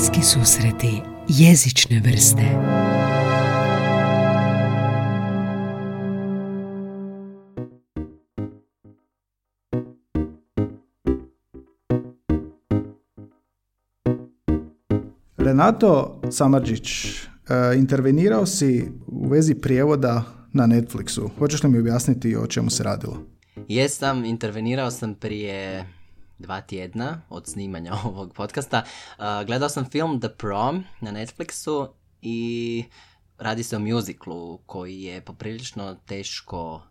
Bliski susreti jezične vrste Renato Samarđić, e, intervenirao si u vezi prijevoda na Netflixu. Hoćeš li mi objasniti o čemu se radilo? Jesam, intervenirao sam prije dva tjedna od snimanja ovog podcasta. Uh, gledao sam film The Prom na Netflixu i radi se o muziklu koji je poprilično teško uh,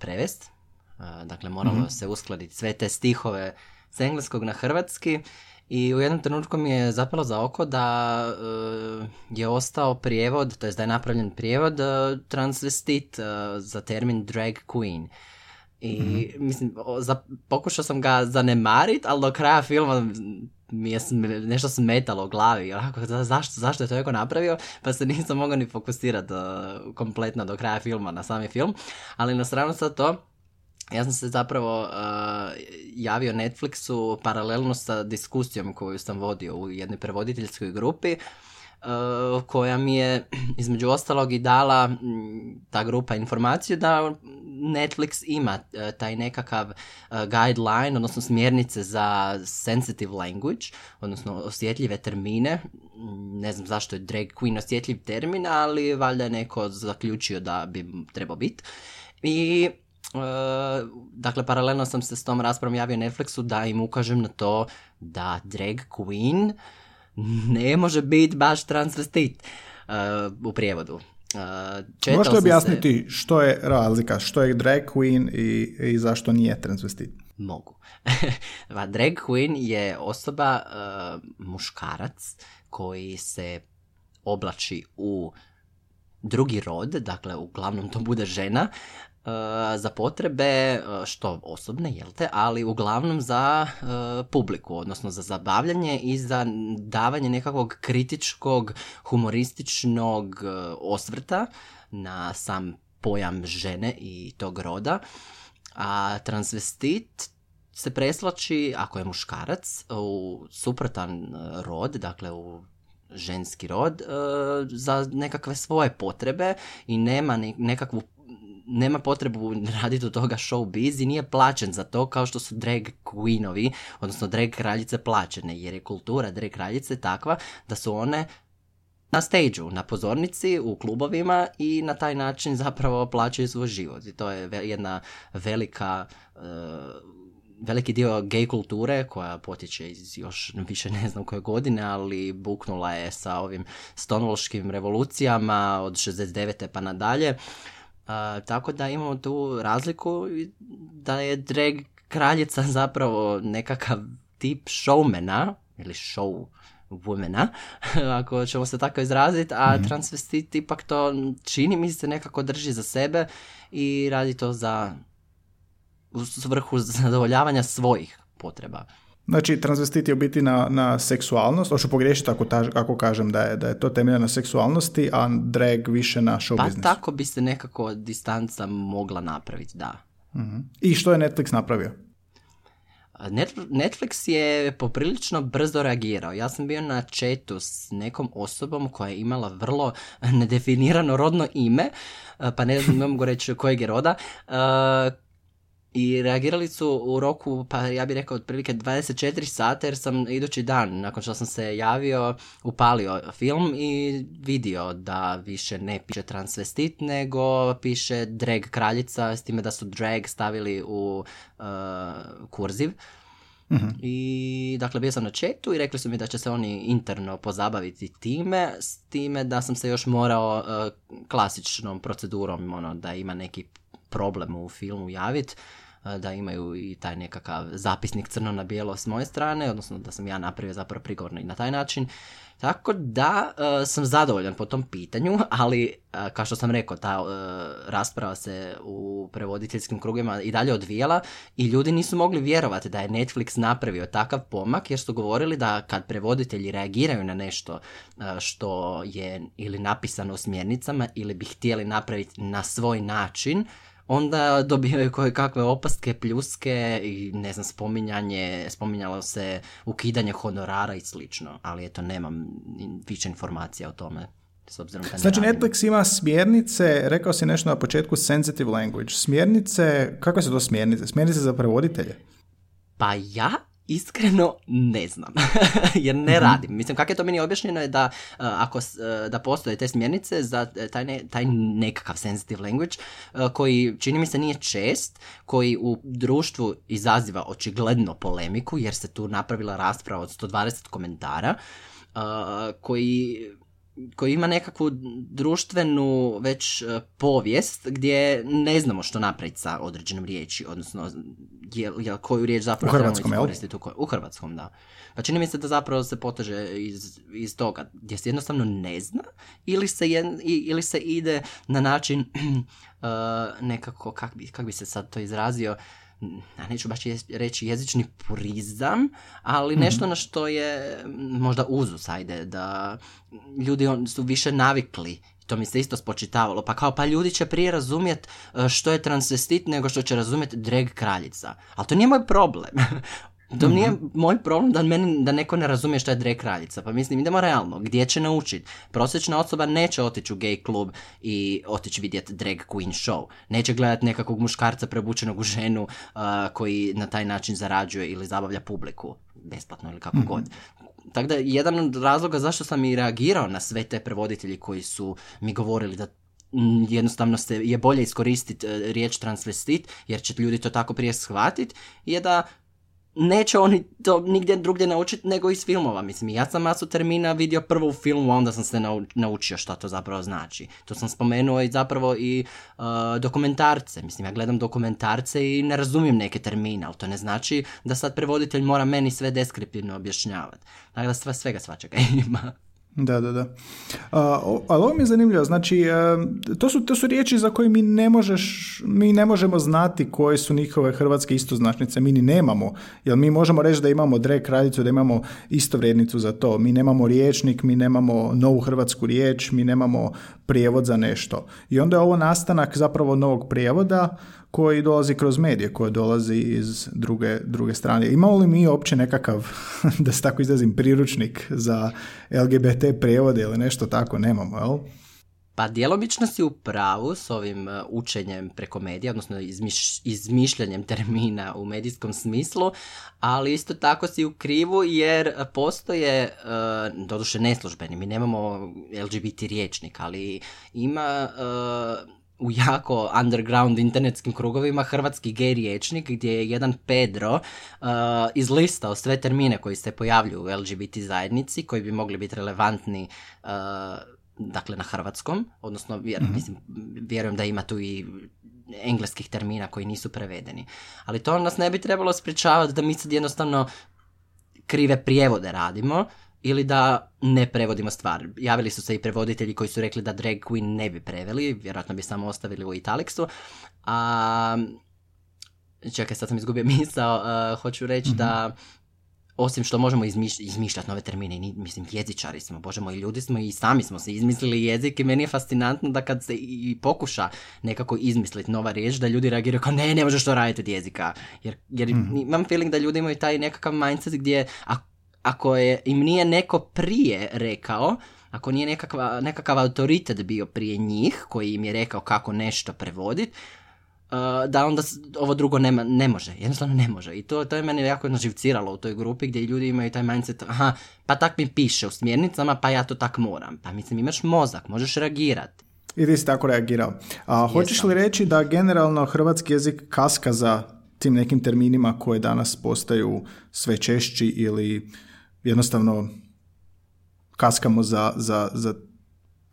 prevest. Uh, dakle, moralo mm se uskladiti sve te stihove s engleskog na hrvatski i u jednom trenutku mi je zapelo za oko da je ostao prijevod, to jest da je napravljen prijevod transvestit za termin drag queen. I mm mislim, za, pokušao sam ga zanemarit, ali do kraja filma mi je nešto smetalo u glavi. Onako, zašto, zašto je to neko napravio? Pa se nisam mogao ni fokusirati uh, kompletno do kraja filma na sami film. Ali na stranu sa to, ja sam se zapravo uh, javio Netflixu paralelno sa diskusijom koju sam vodio u jednoj prevoditeljskoj grupi Uh, koja mi je između ostalog i dala ta grupa informaciju da Netflix ima uh, taj nekakav uh, guideline, odnosno smjernice za sensitive language, odnosno osjetljive termine. Ne znam zašto je drag queen osjetljiv termin, ali valjda je neko zaključio da bi trebao biti. I dakle, paralelno sam se s tom raspravom javio Netflixu da im ukažem na to da drag queen ne može biti baš transvestit uh, u prijevodu. Uh, Možete objasniti se... što je razlika, što je drag queen i, i zašto nije transvestit? Mogu. drag queen je osoba, uh, muškarac, koji se oblači u drugi rod, dakle uglavnom to bude žena, za potrebe, e, što osobne, jel te, ali uglavnom za e, publiku, odnosno za zabavljanje i za davanje nekakvog kritičkog, humorističnog osvrta na sam pojam žene i tog roda. A transvestit se preslači, ako je muškarac, u suprotan rod, dakle u ženski rod, za nekakve svoje potrebe i nema nekakvu nema potrebu raditi od toga show i nije plaćen za to kao što su drag queenovi, odnosno drag kraljice plaćene, jer je kultura drag kraljice takva da su one na stage na pozornici, u klubovima i na taj način zapravo plaćaju svoj život. I to je jedna velika uh, veliki dio gay kulture koja potječe iz još više ne znam koje godine, ali buknula je sa ovim stonewallškim revolucijama od 69. pa nadalje tako da imamo tu razliku da je drag kraljica zapravo nekakav tip showmana ili show womena, ako ćemo se tako izraziti, a mm transvestit ipak to čini mi se nekako drži za sebe i radi to za u svrhu zadovoljavanja svojih potreba. Znači, transvestit je u biti na, na seksualnost, hoću pogriješiti ako, ako kažem da je, da je to temelja na seksualnosti, a drag više na show pa tako bi se nekako distanca mogla napraviti, da. uh I što je Netflix napravio? Netflix je poprilično brzo reagirao. Ja sam bio na chatu s nekom osobom koja je imala vrlo nedefinirano rodno ime, pa ne znam, ne mogu reći kojeg je roda, i reagirali su u roku, pa ja bih rekao otprilike 24 sata jer sam idući dan, nakon što sam se javio, upalio film i vidio da više ne piše transvestit, nego piše drag kraljica, s time da su drag stavili u uh, kurziv. Mhm. I dakle bio sam na chatu i rekli su mi da će se oni interno pozabaviti time, s time da sam se još morao uh, klasičnom procedurom, ono, da ima neki problem u filmu javiti da imaju i taj nekakav zapisnik crno na bijelo s moje strane, odnosno da sam ja napravio zapravo prigorno i na taj način. Tako da sam zadovoljan po tom pitanju, ali kao što sam rekao, ta rasprava se u prevoditeljskim krugovima i dalje odvijala i ljudi nisu mogli vjerovati da je Netflix napravio takav pomak jer su govorili da kad prevoditelji reagiraju na nešto što je ili napisano u smjernicama ili bi htjeli napraviti na svoj način, onda dobijaju koje kakve opaske, pljuske i ne znam, spominjanje, spominjalo se ukidanje honorara i slično, ali eto, nemam više informacija o tome. S obzirom da ne Znači radim. Netflix ima smjernice, rekao si nešto na početku, sensitive language. Smjernice, kakve su to smjernice? Smjernice za prevoditelje? Pa ja iskreno ne znam, jer ne radim. Mislim, kako je to meni objašnjeno je da uh, ako uh, da postoje te smjernice za taj, ne- taj nekakav sensitive language uh, koji čini mi se nije čest, koji u društvu izaziva očigledno polemiku jer se tu napravila rasprava od 120 komentara uh, koji koji ima nekakvu društvenu već e, povijest gdje ne znamo što napraviti sa određenom riječi, odnosno je, je koju riječ zapravo U hrvatskom, iskoristiti u, u hrvatskom, da. Pa čini mi se da zapravo se poteže iz, iz toga, gdje se jednostavno ne zna ili se, jed- ili se ide na način uh, nekako, kak bi, kak bi se sad to izrazio, a neću baš je- reći jezični purizam, ali nešto na što je možda uzus, ajde, da ljudi on, su više navikli to mi se isto spočitavalo, pa kao pa ljudi će prije razumjet e, što je transvestit nego što će razumjet drag kraljica. Ali to nije moj problem. To nije moj problem da, meni, da neko ne razumije što je drag kraljica. Pa mislim, idemo realno. Gdje će naučiti? Prosječna osoba neće otići u gay klub i otići vidjeti drag queen show. Neće gledati nekakvog muškarca prebučenog u ženu uh, koji na taj način zarađuje ili zabavlja publiku. Besplatno ili kako god. Tako da, jedan od razloga zašto sam i reagirao na sve te prevoditelji koji su mi govorili da mm, jednostavno se je bolje iskoristiti e, riječ transvestit, jer će ljudi to tako prije shvatiti, je da neće oni to nigdje drugdje naučiti nego iz filmova. Mislim, ja sam masu termina vidio prvo u filmu, a onda sam se nau- naučio što to zapravo znači. To sam spomenuo i zapravo i uh, dokumentarce. Mislim, ja gledam dokumentarce i ne razumijem neke termine, ali to ne znači da sad prevoditelj mora meni sve deskriptivno objašnjavati. Dakle, da sve, svega svačega ima. Da, da, da. A, o- ali ovo mi je zanimljivo, znači, e, to su, to su riječi za koje mi ne možeš, mi ne možemo znati koje su njihove hrvatske istoznačnice, mi ni nemamo, jer mi možemo reći da imamo drag kraljicu, da imamo istovrijednicu za to, mi nemamo riječnik, mi nemamo novu hrvatsku riječ, mi nemamo prijevod za nešto. I onda je ovo nastanak zapravo novog prijevoda koji dolazi kroz medije, koji dolazi iz druge, druge strane. Imamo li mi uopće nekakav, da se tako izrazim, priručnik za LGBT prijevode ili nešto tako? Nemamo, jel? Pa djelomično si u pravu s ovim uh, učenjem preko medija, odnosno izmiš- izmišljanjem termina u medijskom smislu, ali isto tako si u krivu jer postoje, uh, doduše neslužbeni, mi nemamo LGBT riječnik, ali ima uh, u jako underground internetskim krugovima hrvatski gay riječnik gdje je jedan Pedro uh, izlistao sve termine koji se pojavljuju u LGBT zajednici koji bi mogli biti relevantni uh, dakle na hrvatskom, odnosno vjer, mislim, vjerujem da ima tu i engleskih termina koji nisu prevedeni. Ali to nas ne bi trebalo sprječavati da mi sad jednostavno krive prijevode radimo ili da ne prevodimo stvar. Javili su se i prevoditelji koji su rekli da drag queen ne bi preveli, vjerojatno bi samo ostavili u italiksu. A, čekaj, sad sam izgubio misao, a, hoću reći da osim što možemo izmiš- izmišljati nove termine, ni- mislim, jezičari smo, bože moji, ljudi smo i sami smo se izmislili jezik i meni je fascinantno da kad se i pokuša nekako izmisliti nova riječ, da ljudi reagiraju kao ne, ne možeš to raditi od jezika. Jer, jer imam feeling da ljudi imaju taj nekakav mindset gdje a- ako je, im nije neko prije rekao, ako nije nekakva, nekakav autoritet bio prije njih koji im je rekao kako nešto prevoditi, uh, da onda ovo drugo nema, ne može, jednostavno ne može. I to, to je mene jako naživciralo u toj grupi gdje ljudi imaju taj mindset, aha, pa tak mi piše u smjernicama, pa ja to tak moram. Pa mislim, imaš mozak, možeš reagirati. I ti si tako reagirao. A hoćeš li reći da generalno hrvatski jezik kaska za tim nekim terminima koje danas postaju sve češći ili jednostavno kaskamo za, za, za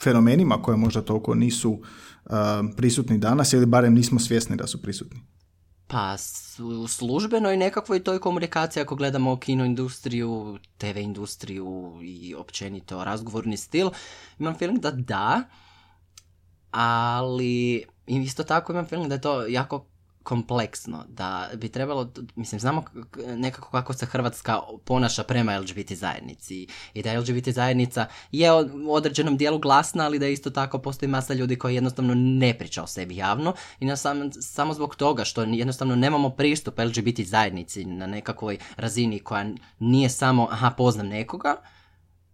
fenomenima koje možda toliko nisu uh, prisutni danas ili barem nismo svjesni da su prisutni. Pa u službenoj nekakvoj toj komunikaciji ako gledamo kino industriju, TV industriju i općenito razgovorni stil, imam feeling da da, ali isto tako imam feeling da je to jako kompleksno, da bi trebalo, mislim, znamo nekako kako se Hrvatska ponaša prema LGBT zajednici i da LGBT zajednica je u određenom dijelu glasna, ali da isto tako postoji masa ljudi koji jednostavno ne priča o sebi javno i na sam, samo zbog toga što jednostavno nemamo pristup LGBT zajednici na nekakvoj razini koja nije samo, aha, poznam nekoga,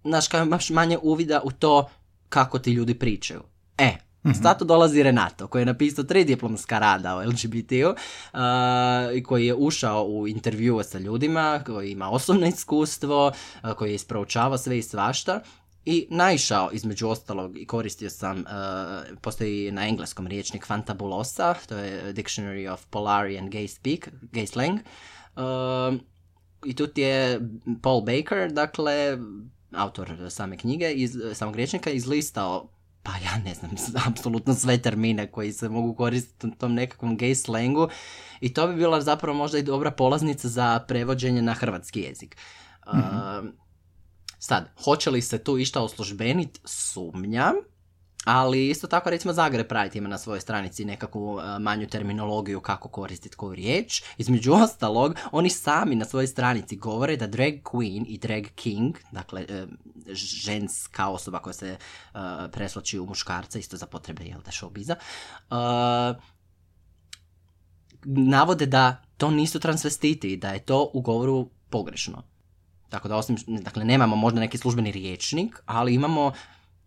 znaš, kao imaš manje uvida u to kako ti ljudi pričaju. E, mm Zato dolazi Renato, koji je napisao tri diplomska rada o LGBT-u uh, koji je ušao u intervju sa ljudima, koji ima osobno iskustvo, uh, koji je isproučavao sve i svašta i naišao između ostalog i koristio sam, uh, postoji na engleskom riječnik Fantabulosa, to je Dictionary of Polari and Gay Speak, Gay Slang. Uh, I tu je Paul Baker, dakle, autor same knjige, iz samog riječnika, izlistao pa ja ne znam, apsolutno sve termine koji se mogu koristiti u tom nekakvom gay slangu i to bi bila zapravo možda i dobra polaznica za prevođenje na hrvatski jezik. mm sad, hoće li se tu išta oslužbenit? Sumnjam, ali isto tako recimo Zagreb Pride ima na svojoj stranici nekakvu e, manju terminologiju kako koristiti koju riječ. Između ostalog, oni sami na svojoj stranici govore da drag queen i drag king, dakle e, ženska osoba koja se uh, preslači u muškarca, isto za potrebe jel da showbiza, navode da to nisu transvestiti, da je to u govoru pogrešno. Tako da osim, dakle nemamo možda neki službeni riječnik, ali imamo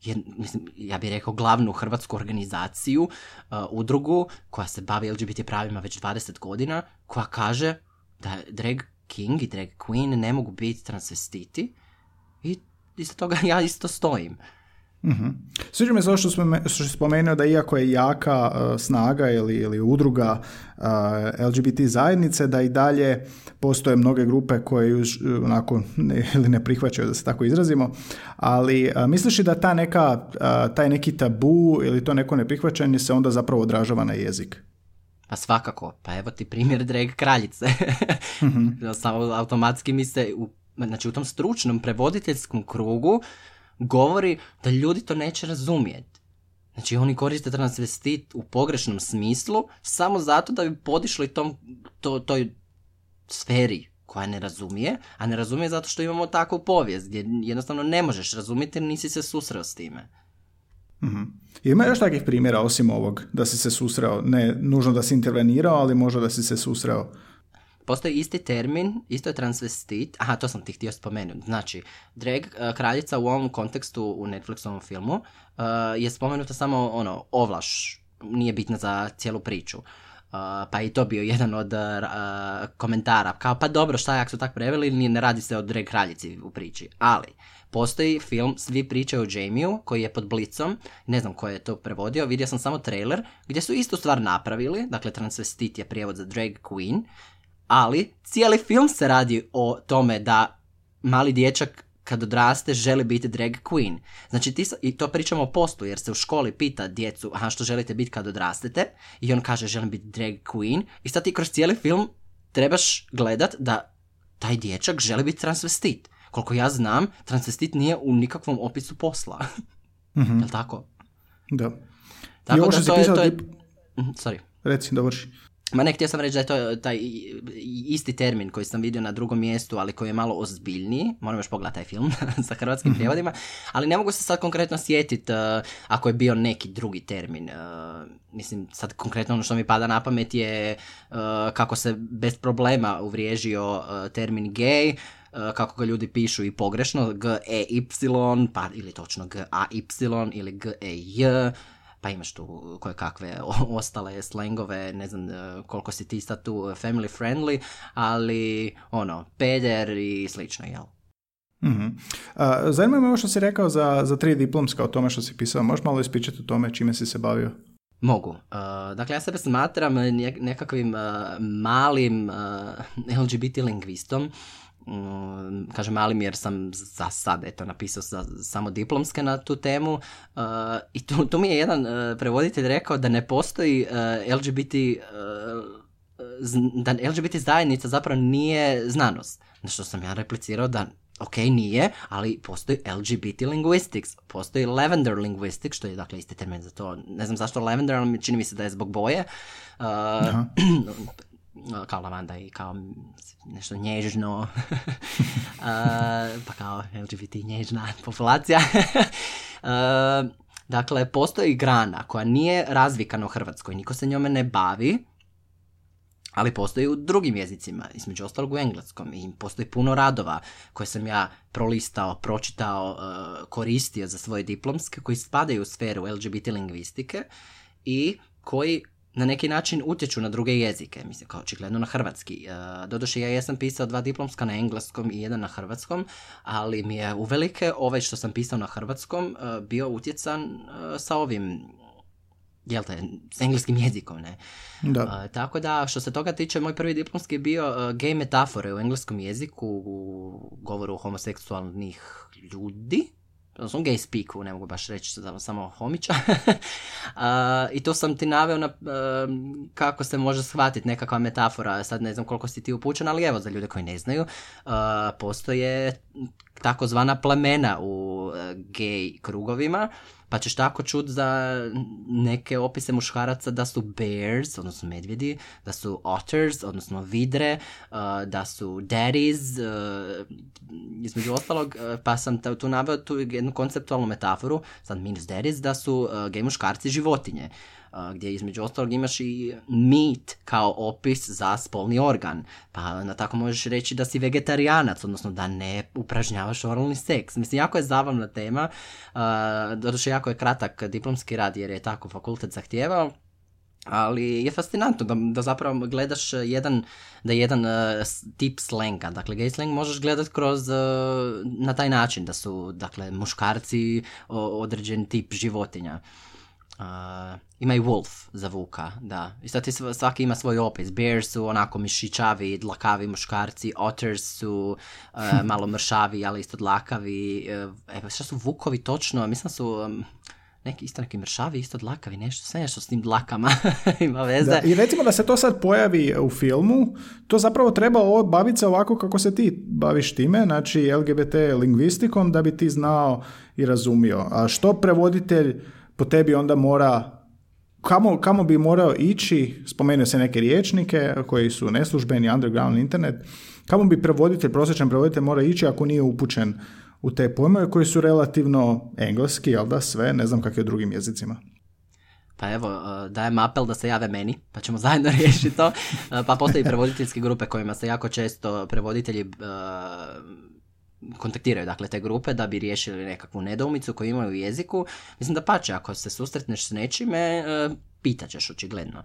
je, mislim, ja bih rekao glavnu hrvatsku organizaciju, uh, udrugu koja se bavi LGBT pravima već 20 godina, koja kaže da drag king i drag queen ne mogu biti transvestiti i isto toga ja isto stojim. Mm-hmm. Sviđa mi se ovo što, što spomenuo da iako je jaka uh, snaga ili, ili udruga uh, LGBT zajednice, da i dalje postoje mnoge grupe koje uh, onako ne, ili ne prihvaćaju da se tako izrazimo, ali uh, misliš li da ta neka, uh, taj neki tabu ili to neko neprihvaćanje se onda zapravo odražava na jezik? Pa svakako, pa evo ti primjer drag kraljice. mm automatski mi se, u, znači u tom stručnom prevoditeljskom krugu govori da ljudi to neće razumjeti. Znači oni koriste transvestit u pogrešnom smislu samo zato da bi podišli tom, to, toj sferi koja ne razumije, a ne razumije zato što imamo takvu povijest gdje jednostavno ne možeš razumjeti jer nisi se susreo s time. mm Ima još takvih primjera osim ovog da si se susreo, ne nužno da si intervenirao, ali možda da si se susreo Postoji isti termin, isto je transvestit, aha, to sam ti htio spomenuti. Znači, drag uh, kraljica u ovom kontekstu u Netflixovom filmu uh, je spomenuta samo ono, ovlaš, nije bitna za cijelu priču. Uh, pa i to bio jedan od komentara. Kao, pa dobro, šta je ako su tak preveli, ne radi se o drag kraljici u priči. Ali, postoji film, svi pričaju o Jamiju, koji je pod blicom, ne znam ko je to prevodio, vidio sam samo trailer, gdje su istu stvar napravili, dakle transvestit je prijevod za drag queen, ali cijeli film se radi o tome da mali dječak kad odraste želi biti drag queen. Znači ti, i to pričamo o postu jer se u školi pita djecu aha što želite biti kad odrastete i on kaže želim biti drag queen i sad ti kroz cijeli film trebaš gledat da taj dječak želi biti transvestit. Koliko ja znam, transvestit nije u nikakvom opisu posla. Mm-hmm. Jel tako? Da. Tako I da to, je, to je... Mhm, sorry. Reci, dovrši. Ma ne, htio sam reći da je to taj isti termin koji sam vidio na drugom mjestu, ali koji je malo ozbiljniji. Moram još pogledati taj film sa hrvatskim mm prijevodima. Ali ne mogu se sad konkretno sjetiti uh, ako je bio neki drugi termin. Uh, mislim, sad konkretno ono što mi pada na pamet je uh, kako se bez problema uvriježio termin gay, kako ga ljudi pišu i pogrešno, G-E-Y, pa ili točno G-A-Y ili G-E-J, pa imaš tu koje kakve ostale slangove, ne znam e, koliko si ti sad tu family friendly, ali ono, peder i slično, jel? Mm-hmm. zanima me ovo što si rekao za, za tri diplomska o tome što si pisao. Možeš malo ispričati o tome čime si se bavio? Mogu. Uh, dakle, ja sebe smatram nekakvim uh, malim LGBT lingvistom kažem malim jer sam za sad eto napisao sa, samo diplomske na tu temu uh, i tu, tu mi je jedan uh, prevoditelj rekao da ne postoji uh, LGBT da LGBT zajednica zapravo nije znanost. Na što sam ja replicirao da ok, nije, ali postoji LGBT linguistics, postoji lavender linguistics, što je dakle isti termin za to. Ne znam zašto lavender, ali čini mi se da je zbog boje. Uh, kao lavanda i kao nešto nježno, uh, pa kao LGBT nježna populacija. uh, dakle, postoji grana koja nije razvikana u Hrvatskoj, niko se njome ne bavi, ali postoji u drugim jezicima, između ostalog u engleskom i postoji puno radova koje sam ja prolistao, pročitao, uh, koristio za svoje diplomske koji spadaju u sferu LGBT lingvistike i koji na neki način utječu na druge jezike, mislim kao očigledno na hrvatski. Uh, doduše ja jesam pisao dva diplomska na engleskom i jedan na hrvatskom, ali mi je uvelike ovaj što sam pisao na hrvatskom uh, bio utjecan sa ovim jel te, s engleskim jezikom, ne? Da. tako da, što se toga tiče, moj prvi diplomski je bio uh, gay metafore u engleskom jeziku u govoru homoseksualnih ljudi, odnosno gay speaku, ne mogu baš reći samo homića. I to sam ti naveo na kako se može shvatiti nekakva metafora, sad ne znam koliko si ti upućen, ali evo za ljude koji ne znaju, postoje takozvana plemena u gay krugovima pa ćeš tako čuti za neke opise muškaraca da su bears, odnosno medvjedi, da su otters, odnosno vidre, uh, da su daddies, uh, između ostalog, uh, pa sam tu naveo tu jednu konceptualnu metaforu, sad minus daddies, da su gej muškarci životinje gdje između ostalog imaš i meat kao opis za spolni organ. Pa na tako možeš reći da si vegetarijanac, odnosno da ne upražnjavaš oralni seks. Mislim, jako je zabavna tema, uh, doduše jako je kratak diplomski rad jer je tako fakultet zahtijevao, ali je fascinantno da, da zapravo gledaš jedan, da jedan uh, tip slenga, dakle gay slang možeš gledat kroz, uh, na taj način da su, dakle, muškarci određen tip životinja. Uh, ima i wolf za vuka, da. I sad svaki ima svoj opis. Bears su onako mišićavi, dlakavi muškarci, otters su uh, malo mršavi, ali isto dlakavi. Uh, evo, šta su vukovi točno? Mislim su... Um, neki isto neki mršavi, isto dlakavi, nešto, sve nešto s tim dlakama ima veze. Da, I recimo da se to sad pojavi u filmu, to zapravo treba baviti se ovako kako se ti baviš time, znači LGBT lingvistikom, da bi ti znao i razumio. A što prevoditelj po tebi onda mora Kamo, kamo bi morao ići, spomenuo se neke riječnike koji su neslužbeni, underground internet, kamo bi prevoditelj, prosječan prevoditelj mora ići ako nije upućen u te pojmove koji su relativno engleski, jel da, sve, ne znam kakve u drugim jezicima. Pa evo, uh, dajem apel da se jave meni, pa ćemo zajedno riješiti to. Uh, pa postoji prevoditeljske grupe kojima se jako često prevoditelji uh, kontaktiraju dakle te grupe da bi riješili nekakvu nedoumicu koju imaju u jeziku. Mislim da pače, ako se susretneš s nečime, e, pitaćeš očigledno.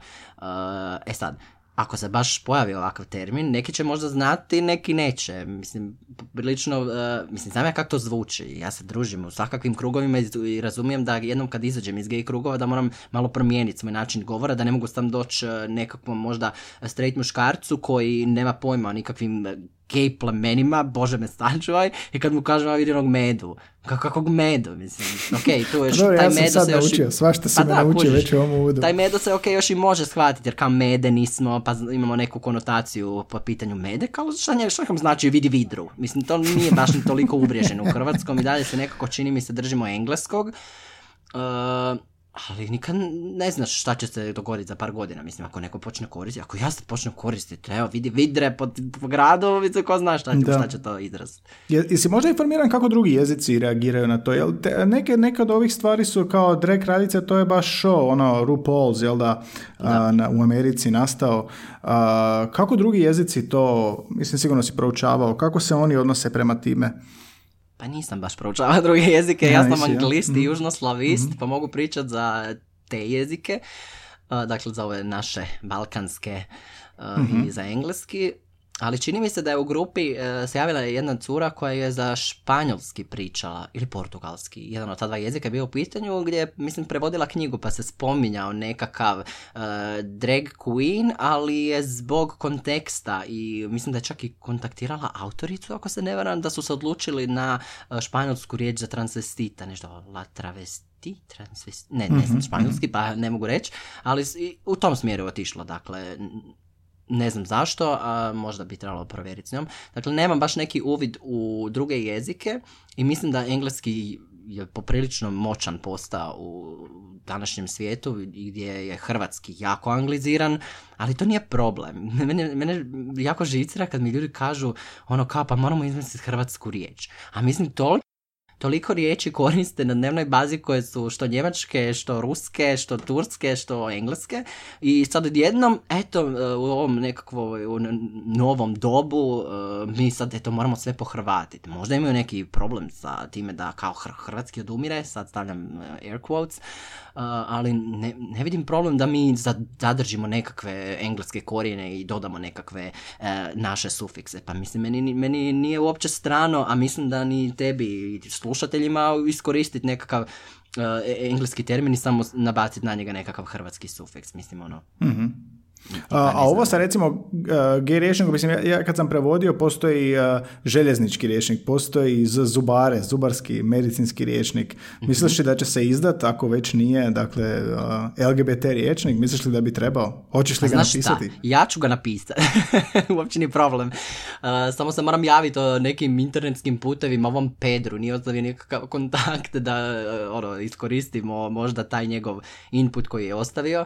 E sad, ako se baš pojavi ovakav termin, neki će možda znati, neki neće. Mislim, prilično, uh, mislim, znam ja kako to zvuči. Ja se družim u svakakvim krugovima i razumijem da jednom kad izađem iz gay krugova da moram malo promijeniti svoj način govora, da ne mogu sam doći nekakvom možda straight muškarcu koji nema pojma o nikakvim gej plemenima, bože me sačuvaj, i kad mu kažem, a vidi onog medu. Kakvog medu, mislim. Ok, tu još, taj ja medo sad se naučio, još... svašta si pa me naučio već u ovom uvodu. Taj medo se, ok, još i može shvatiti, jer kao mede nismo, pa imamo neku konotaciju po pitanju mede, kao šta, nje, šta znači vidi vidru. Mislim, to nije baš ni toliko ubrježeno u hrvatskom i dalje se nekako čini mi se držimo engleskog. Uh, ali nikad ne znaš šta će se dogoditi za par godina. Mislim, ako neko počne koristiti, ako ja se počnem koristiti, evo, vidi vidre po, po gradu, ko zna šta, šta će to izraz. Je, jesi možda informiran kako drugi jezici reagiraju na to? Jel te, neke, neke od ovih stvari su kao drag kraljice, to je baš show, ono, RuPaul's, jel da, A, na, u Americi nastao. A, kako drugi jezici to, mislim, sigurno si proučavao, kako se oni odnose prema time? Pa nisam baš proučavao druge jezike, ja, sam anglist i mhm. južnoslavist, mm pa mogu pričati za te jezike, dakle za ove naše balkanske mhm. i za engleski. Ali čini mi se da je u grupi e, se javila jedna cura koja je za španjolski pričala, ili portugalski, jedan od ta dva jezika je bio u pitanju gdje je, mislim, prevodila knjigu pa se spominjao nekakav uh, drag queen, ali je zbog konteksta i mislim da je čak i kontaktirala autoricu, ako se ne varam, da su se odlučili na e, španjolsku riječ za transvestita, nešto la travesti, ne, ne znam mhm, španjolski, mhm. pa ne mogu reći, ali u tom smjeru je otišlo, dakle, ne znam zašto, a možda bi trebalo provjeriti s njom. Dakle, nemam baš neki uvid u druge jezike i mislim da engleski je poprilično moćan postao u današnjem svijetu gdje je hrvatski jako angliziran, ali to nije problem. Mene, mene jako živcira kad mi ljudi kažu ono kao pa moramo izmisliti hrvatsku riječ. A mislim toliko toliko riječi koriste na dnevnoj bazi koje su što njemačke, što ruske, što turske, što engleske i sad odjednom, eto, u ovom nekakvom novom dobu mi sad, eto, moramo sve pohrvatiti. Možda imaju neki problem sa time da kao hrvatski odumire, sad stavljam air quotes, ali ne, ne vidim problem da mi zadržimo nekakve engleske korijene i dodamo nekakve e, naše sufikse. Pa mislim, meni, meni nije uopće strano, a mislim da ni tebi i slušateljima iskoristiti nekakav e, engleski termin i samo nabaciti na njega nekakav hrvatski sufiks. Mislim, ono... mm a, a ovo sa recimo uh, gay rječnikom, mislim, ja, kad sam prevodio, postoji uh, željeznički rječnik, postoji z zubare, zubarski, medicinski rječnik. mm Misliš li da će se izdat ako već nije, dakle, uh, LGBT rječnik? Misliš li da bi trebao? Hoćeš li ga napisati? Šta? Ja ću ga napisati. Uopće ni problem. Uh, samo se moram javiti o nekim internetskim putevima, ovom Pedru, nije ostavio nikakav kontakt da ono, iskoristimo možda taj njegov input koji je ostavio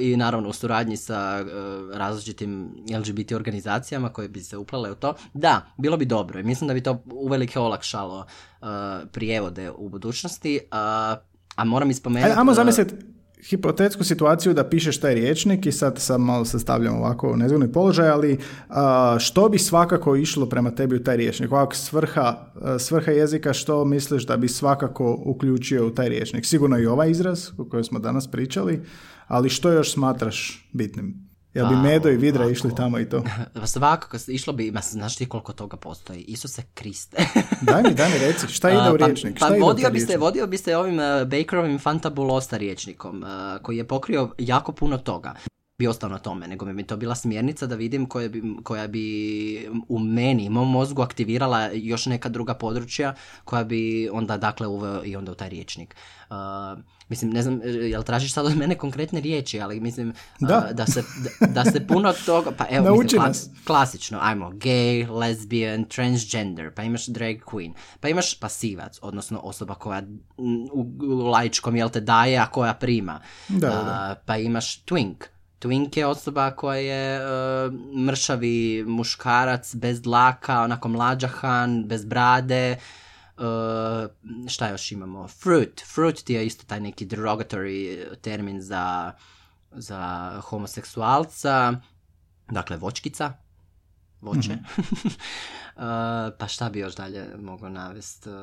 i naravno u suradnji sa uh, različitim LGBT organizacijama koje bi se uplale u to. Da, bilo bi dobro i mislim da bi to uvelike olakšalo uh, prijevode u budućnosti, a moram ispomenuti... Ajmo zamisliti hipotetsku situaciju da pišeš taj riječnik i sad, sad malo se stavljam ovako u nezgodni položaj, ali što bi svakako išlo prema tebi u taj riječnik? Ovako svrha, svrha jezika što misliš da bi svakako uključio u taj riječnik? Sigurno i ovaj izraz o kojem smo danas pričali, ali što još smatraš bitnim? Jel bi Medo i Vidra išli tamo i to? Svakako, išlo bi, ma, znaš ti koliko toga postoji? Isuse Kriste. daj mi, daj mi reci, šta ide u pa, riječnik? Pa, vodio, bi se, vodio bi se ovim uh, Bakerovim Fantabulosa riječnikom, uh, koji je pokrio jako puno toga bi ostao na tome, nego bi mi to bila smjernica da vidim koja bi, koja bi u meni, u mom mozgu aktivirala još neka druga područja koja bi onda dakle uveo i onda u taj riječnik. Uh, mislim, ne znam, jel tražiš sad od mene konkretne riječi, ali mislim uh, da, da, se, da, se puno toga, pa evo, mislim, klasično, ajmo, gay, lesbian, transgender, pa imaš drag queen, pa imaš pasivac, odnosno osoba koja u, u laičkom, jel te daje, a koja prima, da, da. Uh, pa imaš twink, Twink je osoba koja je uh, mršavi muškarac bez dlaka, onako mlađahan, bez brade. Uh, šta još imamo? Fruit. Fruit ti je isto taj neki derogatory termin za, za homoseksualca. Dakle, vočkica. Voće. Mm-hmm. uh, pa šta bi još dalje mogao navesti? Uh,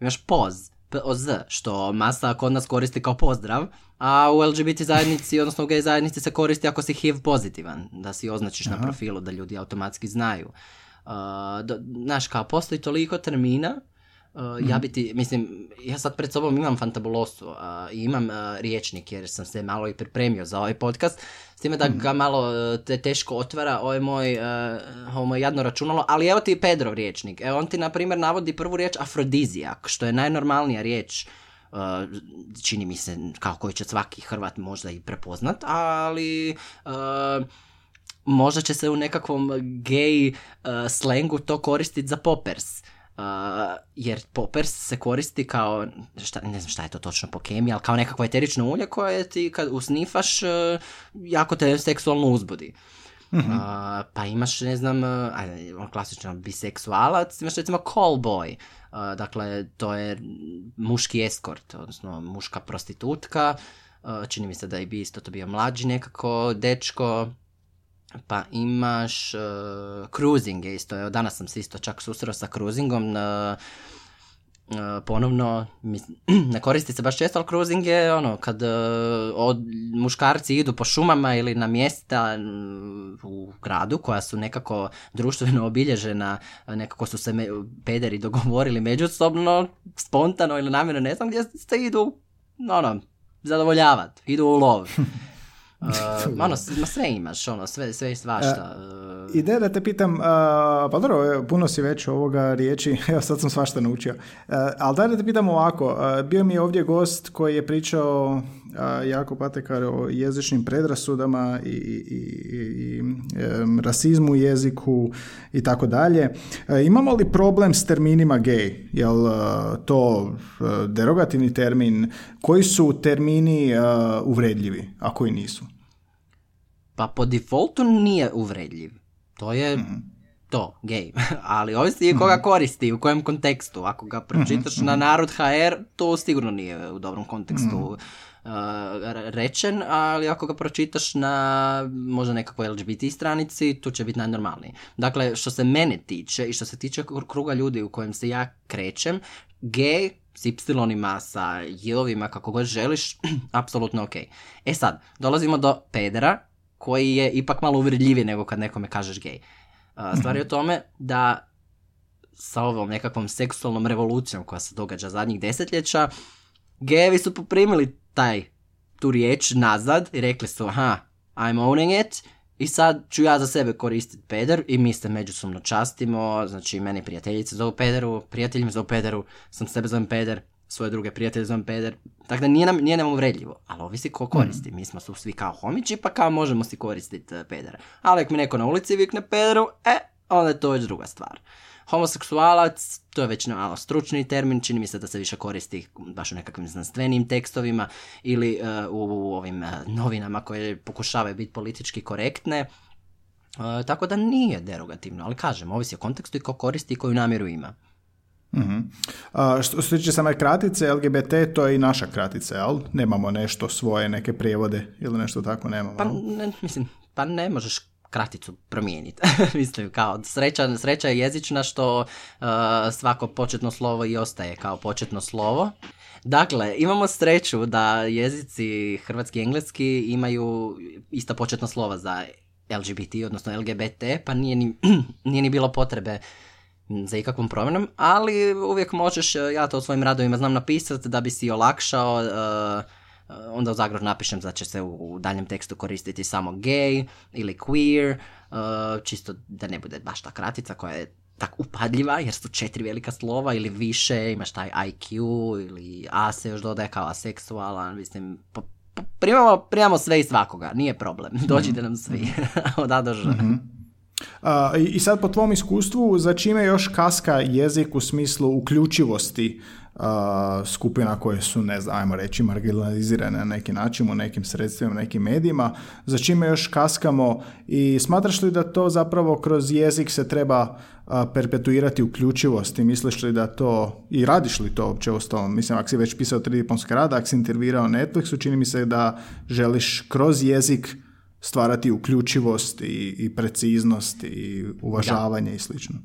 imaš poz POZ, što masa kod nas koristi kao pozdrav, a u LGBT zajednici, odnosno u gay zajednici se koristi ako si HIV pozitivan, da si označiš na profilu, da ljudi automatski znaju. Uh, znaš, kao postoji toliko termina, Uh, ja mhm. bi ti, mislim, ja sad pred sobom imam fantabulosu uh, i imam uh, riječnik jer sam se malo i pripremio za ovaj podcast, s time da mhm. ga malo te teško otvara ovaj moj, ovo moj jadno računalo, ali evo ti Pedrov riječnik. Evo on ti, na primjer, navodi prvu riječ afrodizijak, što je najnormalnija riječ čini mi se kao koji će svaki Hrvat možda i prepoznat, ali možda će se u nekakvom gay slengu to koristiti za poppers. Uh, jer poppers se koristi kao, šta, ne znam šta je to točno po kemiji, ali kao nekakvo eterično ulje koje ti kad usnifaš uh, jako te seksualno uzbudi. Uh pa imaš, ne znam, ajde, on klasično biseksualac, imaš recimo callboy, dakle to je muški eskort, odnosno muška prostitutka, čini mi se da je bi isto to bio mlađi nekako dečko, pa imaš uh, cruising isto, evo danas sam se isto čak susreo sa cruisingom, uh, uh, ponovno, ne koristi se baš često, ali cruising je ono, kad uh, od, muškarci idu po šumama ili na mjesta u gradu koja su nekako društveno obilježena, nekako su se me, pederi dogovorili međusobno, spontano ili namjerno, ne znam gdje se idu, ono, zadovoljavati, idu u lov. Uh, ono, sve imaš, ono, sve, sve i svašta. Uh, ideja da te pitam, uh, pa dobro, puno si već ovoga riječi, evo sad sam svašta naučio, uh, ali da te pitam ovako, bio mi je ovdje gost koji je pričao jako Patekar o jezičnim predrasudama i, i, i rasizmu u jeziku i tako dalje. Imamo li problem s terminima gay? Jel to derogativni termin? Koji su termini uvredljivi, a koji nisu? Pa po defaultu nije uvredljiv. To je mhm. to, gay. Ali ovisi koga mhm. koristi, u kojem kontekstu. Ako ga pročitaš mhm, na narod HR, to sigurno nije u dobrom kontekstu uh, rečen, ali ako ga pročitaš na možda nekakvoj LGBT stranici, to će biti najnormalniji. Dakle, što se mene tiče i što se tiče kruga ljudi u kojem se ja krećem, gay s y sa j kako god želiš, apsolutno ok. E sad, dolazimo do pedera, koji je ipak malo uvredljiviji nego kad nekome kažeš gej. Stvar je u tome da sa ovom nekakvom seksualnom revolucijom koja se događa zadnjih desetljeća, gejevi su poprimili taj, tu riječ nazad i rekli su, aha, I'm owning it, i sad ću ja za sebe koristiti peder i mi se međusobno častimo, znači meni prijateljice zovu pederu, prijatelji me zovu pederu, sam sebe zovem peder, svoje druge prijatelje zovem peder. Tako da nije nam, nije nam uvredljivo, ali ovisi ko koristi. Mi smo su svi kao homići, pa kao možemo si koristiti uh, pedera. Ali ako mi neko na ulici vikne pederu, e, onda je to već druga stvar. Homoseksualac, to je već malo stručni termin, čini mi se da se više koristi baš u nekakvim znanstvenim tekstovima ili uh, u, ovim uh, novinama koje pokušavaju biti politički korektne. tako da nije derogativno, ali kažem, ovisi o kontekstu i ko koristi i koju namjeru ima. Uh-huh. što se tiče same kratice, LGBT, to je i naša kratica, jel? Nemamo nešto svoje, neke prijevode ili nešto tako nemamo. Pa ne, mislim, pa ne možeš kraticu promijeniti. mislim, kao sreća, sreća je jezična što svako početno slovo i ostaje kao početno slovo. Dakle, imamo sreću da jezici hrvatski i engleski imaju ista početna slova za LGBT, odnosno LGBT, pa nije ni, nije ni bilo potrebe za ikakvom promjenom, ali uvijek možeš, ja to u svojim radovima znam napisati da bi si olakšao, uh, onda u zagradu napišem da će se u daljem tekstu koristiti samo gay ili queer, uh, čisto da ne bude baš ta kratica koja je tak upadljiva jer su četiri velika slova ili više, imaš taj IQ ili A se još dodaje kao aseksualan, mislim, primamo, primamo sve i svakoga, nije problem, dođite nam svi od A do Ž. mm I sad po tvom iskustvu, za čime još kaska jezik u smislu uključivosti skupina koje su, ne znam, ajmo reći, marginalizirane na neki način u nekim sredstvima, nekim medijima, za čime još kaskamo i smatraš li da to zapravo kroz jezik se treba perpetuirati uključivost i misliš li da to, i radiš li to uopće ostalo? Mislim, ako si već pisao tri diplomske rada, ako si intervirao Netflixu, čini mi se da želiš kroz jezik stvarati uključivost i, i preciznost i uvažavanje i slično.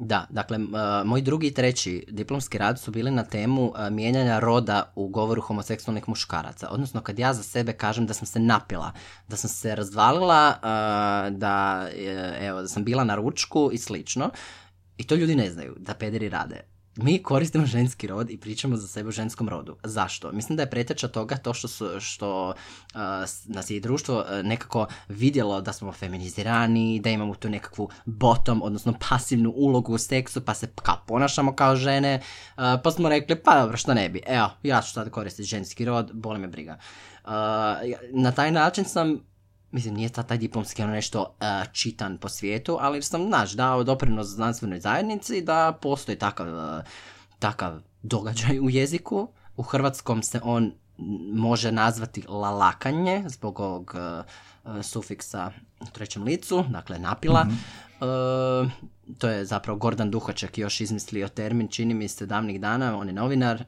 Da, dakle, moj drugi i treći diplomski rad su bili na temu mijenjanja roda u govoru homoseksualnih muškaraca. Odnosno, kad ja za sebe kažem da sam se napila, da sam se razvalila, da, e, evo, da sam bila na ručku i slično, i to ljudi ne znaju, da pederi rade mi koristimo ženski rod i pričamo za sebe u ženskom rodu. Zašto? Mislim da je preteča toga to što, su, što uh, nas je društvo uh, nekako vidjelo da smo feminizirani, da imamo tu nekakvu bottom, odnosno pasivnu ulogu u seksu, pa se kao ponašamo kao žene, uh, pa smo rekli, pa dobro, što ne bi, evo, ja ću sad koristiti ženski rod, boli me briga. na taj način sam mislim, nije sad taj diplomski ono nešto uh, čitan po svijetu, ali sam, znaš, dao doprinos znanstvenoj zajednici da postoji takav, uh, takav događaj u jeziku. U hrvatskom se on može nazvati lalakanje zbog ovog uh, sufiksa u trećem licu, dakle napila. mm to je zapravo Gordan Duhaček još izmislio termin, čini mi se davnih dana, on je novinar,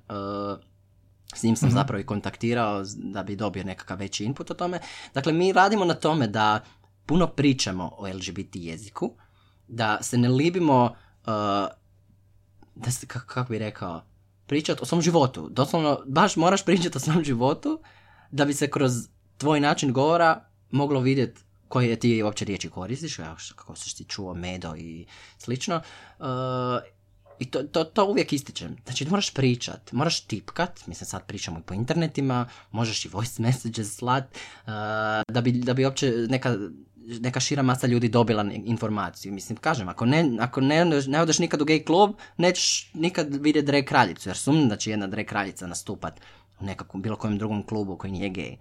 s njim sam mm zapravo i kontaktirao da bi dobio nekakav veći input o tome. Dakle, mi radimo na tome da puno pričamo o LGBT jeziku, da se ne libimo, uh, da se, kako bi rekao, pričati o svom životu. Doslovno, baš moraš pričati o svom životu da bi se kroz tvoj način govora moglo vidjeti koje ti uopće riječi koristiš, kako si ti čuo medo i slično. Uh, i to, to, to uvijek ističem. Znači, moraš pričat, moraš tipkat, mislim sad pričamo i po internetima, možeš i voice messages slat, uh, da, bi, da bi uopće neka, neka šira masa ljudi dobila informaciju. Mislim, kažem, ako ne, ako ne, ne odeš nikad u gay klub, nećeš nikad vidjeti drag kraljicu, jer sumnjam da će jedna drag kraljica nastupat u nekakvom bilo kojem drugom klubu koji nije gej.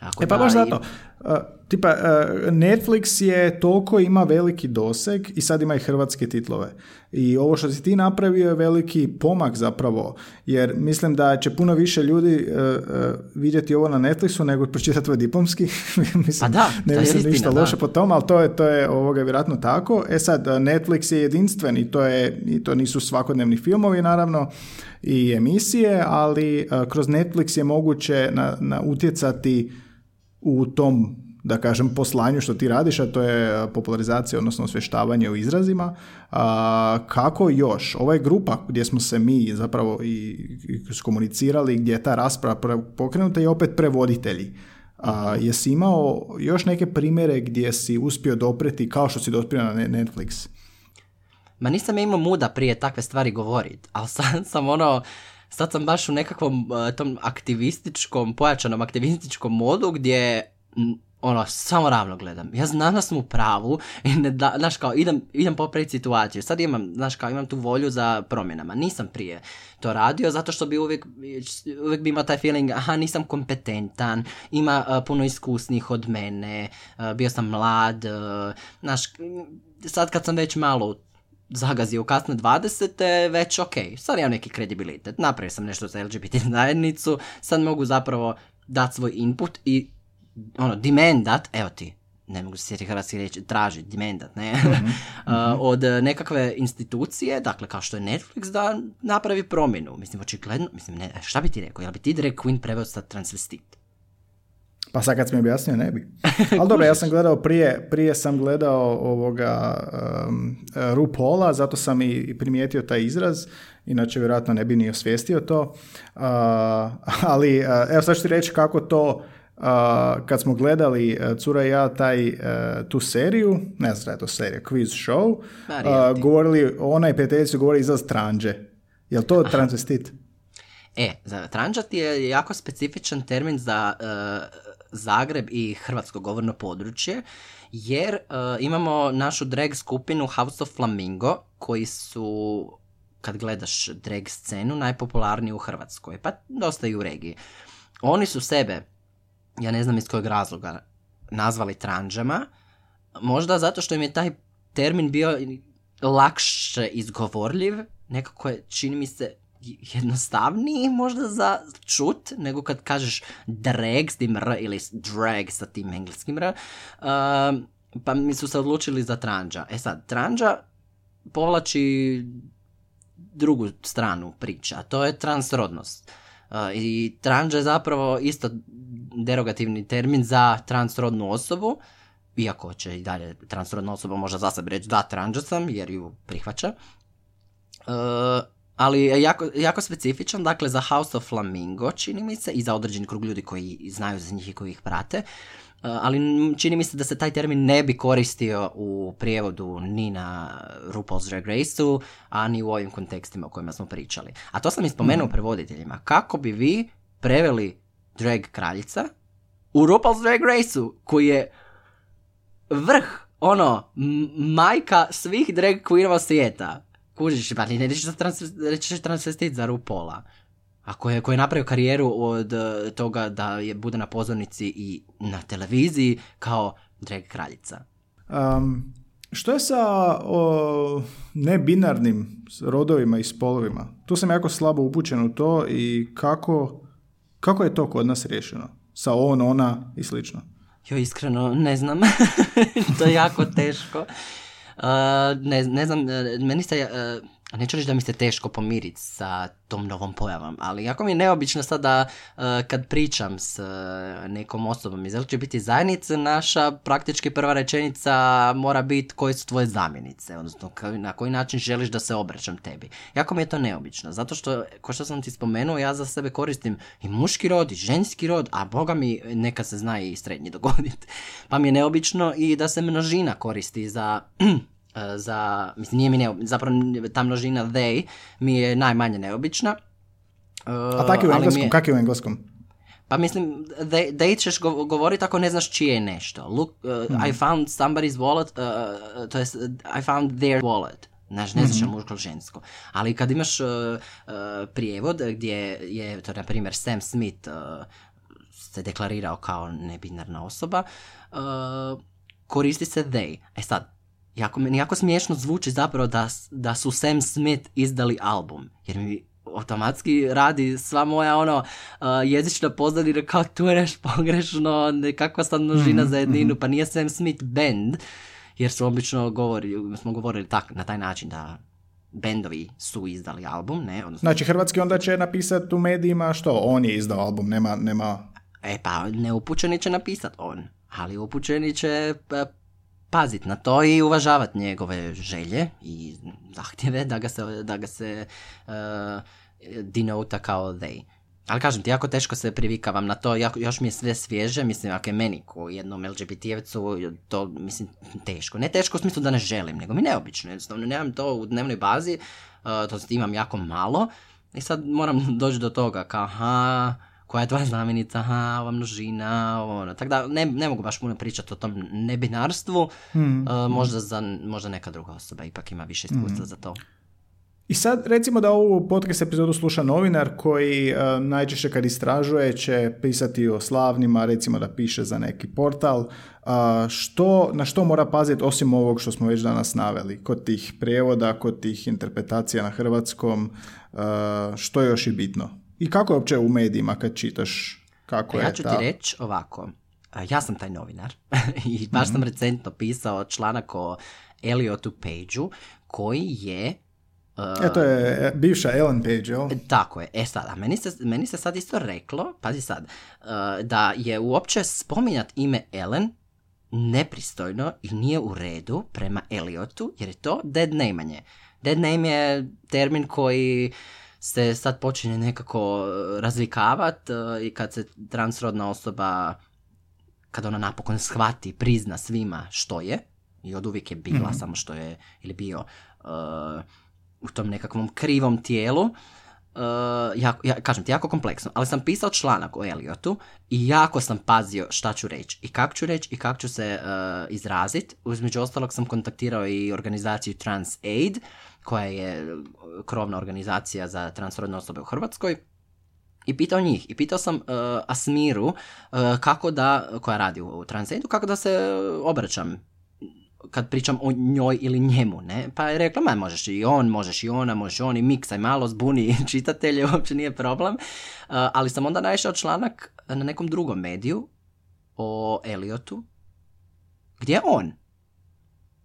Tako E pa baš i- zato. Uh, tipa, uh, Netflix je toliko ima veliki doseg i sad ima i hrvatske titlove. I ovo što si ti napravio je veliki pomak zapravo, jer mislim da će puno više ljudi uh, uh, vidjeti ovo na Netflixu nego pročitati tvoj diplomski. mislim, Pa da, ne to je mislim istina, ništa da. loše po tom, ali to je, to je ovoga vjerojatno tako. E sad, Netflix je jedinstven i to, je, i to nisu svakodnevni filmovi naravno i emisije, ali uh, kroz Netflix je moguće na, na utjecati u tom da kažem poslanju što ti radiš, a to je popularizacija, odnosno osvještavanje u izrazima. A, kako još? Ovo je grupa gdje smo se mi zapravo i, i skomunicirali, gdje je ta rasprava pokrenuta i opet prevoditelji. A, jesi imao još neke primjere gdje si uspio dopreti kao što si dospio na Ne- Netflix? Ma nisam ja imao muda prije takve stvari govorit, ali sad sam ono, sad sam baš u nekakvom uh, tom aktivističkom, pojačanom aktivističkom modu gdje ono, samo ravno gledam. Ja znam da sam u pravu i ne da, znaš kao, idem, idem popraviti situaciju. Sad imam, znaš kao, imam tu volju za promjenama. Nisam prije to radio zato što bi uvijek, uvijek bi imao taj feeling, aha, nisam kompetentan, ima uh, puno iskusnih od mene, uh, bio sam mlad, uh, znaš, sad kad sam već malo zagazio u kasne 20. već ok, sad imam neki kredibilitet, napravio sam nešto za LGBT zajednicu, sad mogu zapravo dati svoj input i ono, demandat, evo ti, ne mogu se sjetiti hrvatski reći, traži, demandat, ne, Uh, od uh, nekakve institucije, dakle kao što je Netflix, da napravi promjenu. Mislim, očigledno, mislim, ne, šta bi ti rekao, jel bi ti drag queen preveo sa transvestit? Pa sad kad si mi objasnio, ne bi. Ali dobro, ja sam gledao prije, prije sam gledao ovoga um, RuPaula, zato sam i, primijetio taj izraz, inače vjerojatno ne bi ni osvijestio to. Uh, ali uh, evo sad ću ti reći kako to kad smo gledali uh, Cura i ja taj, uh, tu seriju, ne znam šta je to serija, quiz show, Ma, uh, reality. govorili, ona i prijateljica govori izraz tranđe. Jel to transvestit? E, za tranđat je jako specifičan termin za e, Zagreb i hrvatsko govorno područje, jer e, imamo našu drag skupinu House of Flamingo, koji su, kad gledaš drag scenu, najpopularniji u Hrvatskoj, pa dosta i u regiji. Oni su sebe, ja ne znam iz kojeg razloga, nazvali tranđama, možda zato što im je taj termin bio lakše izgovorljiv, nekako je, čini mi se, jednostavniji možda za čut, nego kad kažeš drag s tim r ili drag sa tim engleskim r, um, pa mi su se odlučili za tranđa. E sad, tranđa povlači drugu stranu priča, a to je transrodnost. Uh, I tranđa je zapravo isto derogativni termin za transrodnu osobu, iako će i dalje transrodna osoba možda za sebe reći da, tranđa sam, jer ju prihvaća. Uh, ali je jako, jako specifičan, dakle za House of Flamingo čini mi se i za određeni krug ljudi koji znaju za njih i koji ih prate, Uh, ali čini mi se da se taj termin ne bi koristio u prijevodu ni na RuPaul's Drag Race-u, a ni u ovim kontekstima o kojima smo pričali. A to sam i spomenuo prevoditeljima. Kako bi vi preveli drag kraljica u RuPaul's Drag Race-u, koji je vrh, ono, majka svih drag queenova svijeta. Kužiš, pa ne reći, trans, transvestit za RuPaula. A koji je, koji je napravio karijeru od eh, toga da je bude na pozornici i na televiziji kao drag kraljica. Um, što je sa o, nebinarnim rodovima i spolovima? Tu sam jako slabo upućen u to i kako, kako je to kod nas riješeno? Sa on, ona i slično. Jo, iskreno, ne znam. to je jako teško. Uh, ne, ne znam, eh, meni se, uh, neću reći da mi se teško pomiriti sa tom novom pojavom, ali jako mi je neobično sada uh, kad pričam s uh, nekom osobom iz LGBT zajednice, naša praktički prva rečenica mora biti koje su tvoje zamjenice, odnosno na koji način želiš da se obraćam tebi. Jako mi je to neobično, zato što, ko što sam ti spomenuo, ja za sebe koristim i muški rod i ženski rod, a boga mi neka se zna i srednji dogoditi. Pa mi je neobično i da se množina koristi za e, za, mislim nije mi neobično, zapravo ta množina they mi je najmanje neobična. E, A tako je u engleskom, je- kak je u engleskom? pa mislim, they, they ćeš go- govoriti ako ne znaš čije je nešto. Look, uh, I found somebody's wallet, uh, to jest, I found their wallet. Znaš, ne znaš muško ili žensko. Ali kad imaš uh, uh, prijevod gdje je, to na primjer, Sam Smith uh, se deklarirao kao nebinarna osoba, uh, koristi se they. E sad, jako, meni jako smiješno zvuči zapravo da, da su Sam Smith izdali album. Jer mi automatski radi sva moja ono uh, jezična pozadina kao tu je nešto pogrešno, nekakva sad množina Mhm, za jedninu, pa nije Sam Smith band, jer su obično govori, smo govorili tak, na taj način da bendovi su izdali album, ne, odnosno, Znači, hrvatski onda će napisati u medijima što? On je izdao album, nema... nema... e pa neupućeni će napisat on, ali upućeni će pa, pazit na to i uvažavat njegove želje i zahtjeve da ga se, da ga se uh, denota kao they. Ali kažem ti, jako teško se privikavam na to, jako, još mi je sve svježe, mislim, ako je meni ko jednom LGBT-evcu, to, mislim, teško. Ne teško u smislu da ne želim, nego mi neobično, jednostavno nemam to u dnevnoj bazi, uh, to imam jako malo, i sad moram doći do toga, kao, aha, koja je tvoja znamenita, aha, ova množina, ono. Tako da ne, ne mogu baš puno pričati o tom nebinarstvu, Hmm. uh, možda, za, možda neka druga osoba ipak ima više iskustva za to. I sad recimo da ovu podcast epizodu sluša novinar koji e, najčešće kad istražuje će pisati o slavnima, recimo da piše za neki portal. A, što, na što mora paziti osim ovog što smo već danas naveli? Kod tih prijevoda, kod tih interpretacija na hrvatskom, e, što je još i bitno? I kako je uopće u medijima kad čitaš kako Pa je ja ću ta... ti reći ovako, ja sam taj novinar i baš Mhm. sam recentno pisao članak o Eliotu Pageu koji je uh, E, to je e, bivša Ellen Page, jel? Tako je. E sad, a meni se, meni se sad isto reklo, pazi sad, uh, da je uopće spominjat ime Ellen nepristojno i nije u redu prema Eliotu, jer je to dead name Dead name je termin koji se sad počinje nekako razvikavat uh, i kad se transrodna osoba, kad ona napokon shvati, prizna svima što je, i od uvijek je bila, samo što je, ili bio uh, u tom nekakvom krivom tijelu, Uh, jako, ja, kažem ti, jako kompleksno, ali sam pisao članak o Eliotu i jako sam pazio šta ću reći i kako ću reći i kako ću se uh, izraziti. Između ostalog sam kontaktirao i organizaciju Trans Aid, koja je krovna organizacija za transrodne osobe u Hrvatskoj, i pitao njih. I pitao sam uh, Asmiru kako da, koja radi u Transaidu, kako da se obraćam kad pričam o njoj ili njemu, ne? Pa je rekla, ma možeš i on, možeš i ona, možeš i on i miksaj malo, zbuni čitatelje, uopće nije problem. Uh, ali sam onda naišao članak na nekom drugom mediju o Eliotu, gdje je on.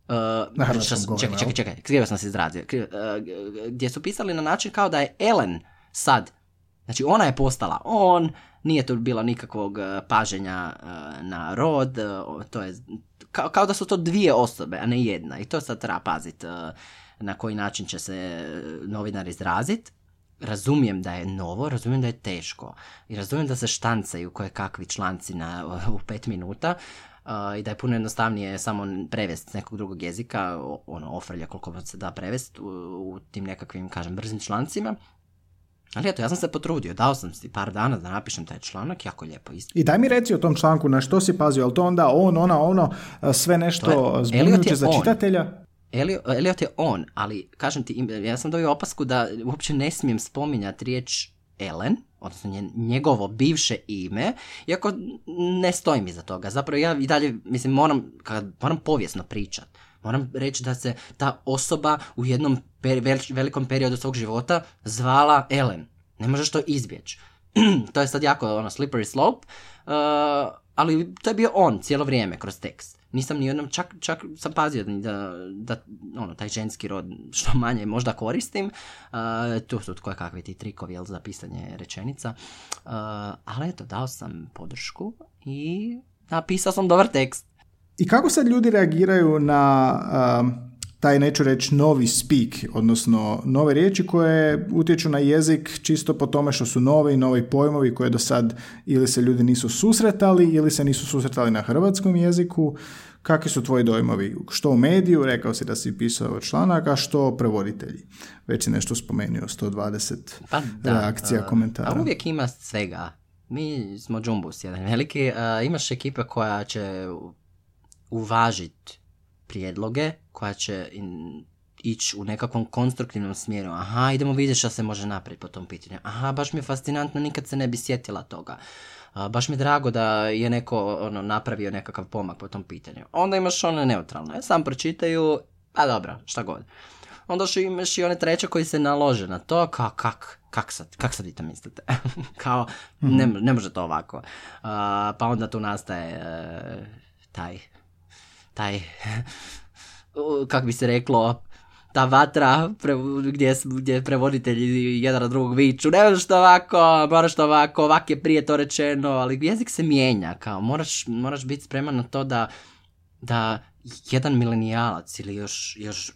Uh, čekaj, čekaj, čekaj, krivo sam se izrazio. Uh, gdje su pisali na način kao da je Ellen sad, znači ona je postala on, nije tu bilo nikakvog uh, paženja uh, na rod, uh, to je kao, kao da su to dvije osobe, a ne jedna. I to sad treba paziti na koji način će se novinar izraziti. Razumijem da je novo, razumijem da je teško i razumijem da se štancaju koje kakvi članci na, u pet minuta i da je puno jednostavnije samo prevesti s nekog drugog jezika, ono, ofrlja koliko se da prevesti u, u tim nekakvim, kažem, brzim člancima. Ali eto, ja sam se potrudio, dao sam si par dana da napišem taj članak, jako lijepo isto. I daj mi reci o tom članku na što si pazio, ali to onda on, ona, ono, sve nešto zbunjujuće je za on. čitatelja? Elio, Elliot je on, ali kažem ti, ja sam dobio opasku da uopće ne smijem spominjati riječ Ellen, odnosno njegovo bivše ime, iako ne stojim iza toga. Zapravo ja i dalje, mislim, moram, kad, moram povijesno pričat. Moram reći da se ta osoba u jednom per- vel- velikom periodu svog života zvala Ellen. Ne možeš to izbjeći. to je sad jako ono, slippery slope, uh, ali to je bio on cijelo vrijeme kroz tekst. Nisam ni jednom, čak, čak sam pazio da, da ono, taj ženski rod što manje možda koristim. Uh, tu su koje kakvi ti trikovi jel, za pisanje rečenica. Uh, ali eto, dao sam podršku i napisao sam dobar tekst. I kako sad ljudi reagiraju na um, taj, neću reći, novi speak, odnosno nove riječi koje utječu na jezik čisto po tome što su novi, novi pojmovi koje do sad ili se ljudi nisu susretali ili se nisu susretali na hrvatskom jeziku. Kakvi su tvoji dojmovi? Što u mediju, rekao si da si pisao članaka, što prevoditelji? Već si nešto spomenuo, 120 Pa da, reakcija, uh, komentara. A uvijek ima svega. Mi smo džumbus jedan veliki. uh, imaš ekipe koja će uvažiti prijedloge, koja će in- ići u nekakvom konstruktivnom smjeru. Aha, idemo vidjeti šta se može napraviti po tom pitanju. Aha, baš mi je fascinantno, nikad se ne bi sjetila toga. A, baš mi je drago da je neko ono, napravio nekakav pomak po tom pitanju. Onda imaš one neutralne, sam pročitaju, a dobro, šta god. Onda što imaš i one treće koji se nalože na to, kao kak, kak sad, kak sad vi to mislite? kao, ne, ne može to ovako. A, pa onda tu nastaje e, taj, taj, kak bi se reklo, ta vatra pre, gdje, gdje prevoditelji jedan od drugog viču, ne možeš to ovako, moraš to ovako, ovak je prije to rečeno, ali jezik se mijenja, kao moraš, moraš biti spreman na to da, da jedan milenijalac ili još, još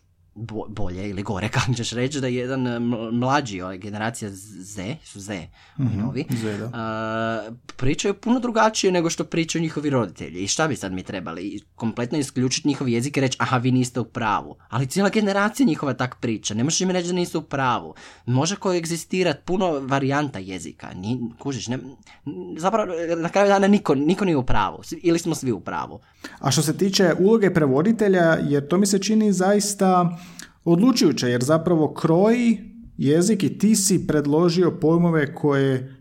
bolje ili gore, kako ćeš reći, da je jedan e, mlađi, ovaj, generacija Z, su Z, mm novi, pričaju puno drugačije nego što pričaju njihovi roditelji. I šta bi sad mi trebali? Kompletno isključiti njihov jezik i reći, aha, vi niste u pravu. Ali cijela generacija njihova tak priča. Ne možeš im reći da nisu u pravu. Može koegzistirati puno varijanta jezika. Ni, kužiš, ne, zapravo, na kraju dana niko, niko nije u pravu. Ili smo svi u pravu. A što se tiče uloge prevoditelja, jer to mi se čini zaista odlučujuće, jer zapravo kroji jezik i ti si predložio pojmove koje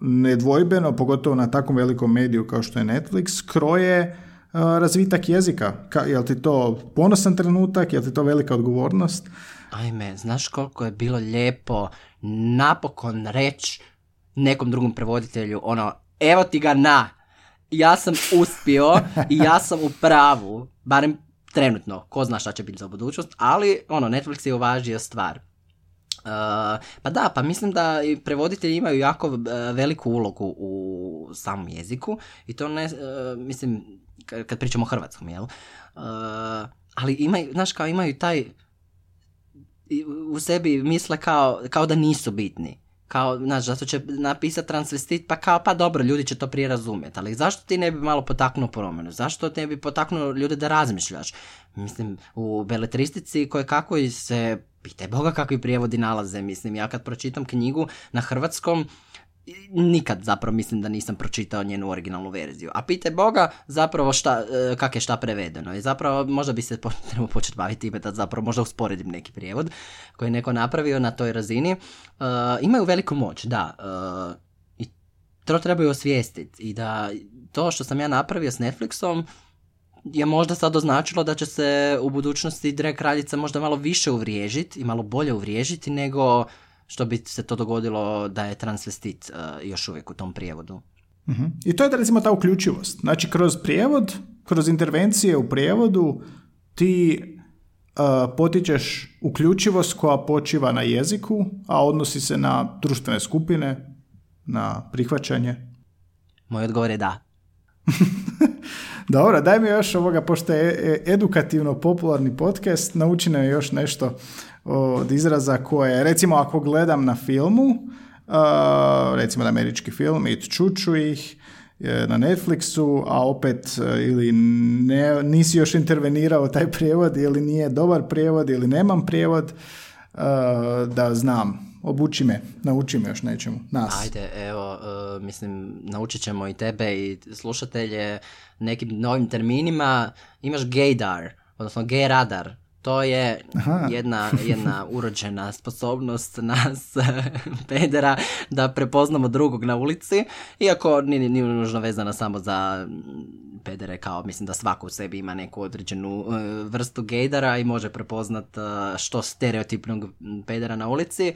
nedvojbeno, pogotovo na takvom velikom mediju kao što je Netflix, kroje razvitak jezika. Ka, je li ti to ponosan trenutak, je li ti to velika odgovornost? Ajme, znaš koliko je bilo lijepo napokon reći nekom drugom prevoditelju, ono, evo ti ga na, ja sam uspio i ja sam u pravu, barem trenutno, ko zna šta će biti za budućnost, ali ono, Netflix je uvažio stvar. Uh, pa da, pa mislim da i prevoditelji imaju jako uh, veliku ulogu u samom jeziku i to ne, uh, mislim, kad pričamo o hrvatskom, jel? ali imaju, znaš, kao imaju taj u sebi misle kao, kao da nisu bitni kao, znaš, zato će napisati transvestit, pa kao, pa dobro, ljudi će to prije razumjeti, ali zašto ti ne bi malo potaknuo promjenu? Zašto ne bi potaknuo ljude da razmišljaš? Mislim, u beletristici koje kako se, pitaj Boga kakvi prijevodi nalaze, mislim, ja kad pročitam knjigu na hrvatskom, nikad zapravo mislim da nisam pročitao njenu originalnu verziju. A pite Boga zapravo šta, e, kak je šta prevedeno. I zapravo možda bi se trebao početi baviti time da zapravo možda usporedim neki prijevod koji je neko napravio na toj razini. Uh, imaju veliku moć, da. Uh, I to trebaju osvijestiti. I da to što sam ja napravio s Netflixom je možda sad označilo da će se u budućnosti Drag kraljica možda malo više uvriježiti i malo bolje uvriježiti nego što bi se to dogodilo da je transvestit uh, još uvijek u tom prijevodu. uh I to je da recimo ta uključivost. Znači kroz prijevod, kroz intervencije u prijevodu ti uh, potičeš uključivost koja počiva na jeziku, a odnosi se na društvene skupine, na prihvaćanje. Moj odgovor je da. Dobro, daj mi još ovoga, pošto je e, edukativno popularni podcast, nauči nam još nešto od izraza koje, recimo ako gledam na filmu, uh, recimo na američki film, i čuču ih, na Netflixu, a opet e, ili ne, nisi još intervenirao taj prijevod ili nije dobar prijevod ili nemam prijevod, uh, da znam. Obuči me, nauči me još nečemu, nas. Ajde, evo, uh, mislim, naučit ćemo i tebe i slušatelje nekim novim terminima. Imaš gaydar, odnosno gay radar, to je jedna, jedna urođena sposobnost nas pedera da prepoznamo drugog na ulici, iako nije, nije nužno vezana samo za pedere kao mislim da svako u sebi ima neku određenu e, vrstu gejdara i može prepoznat e, što stereotipnog pedera na ulici.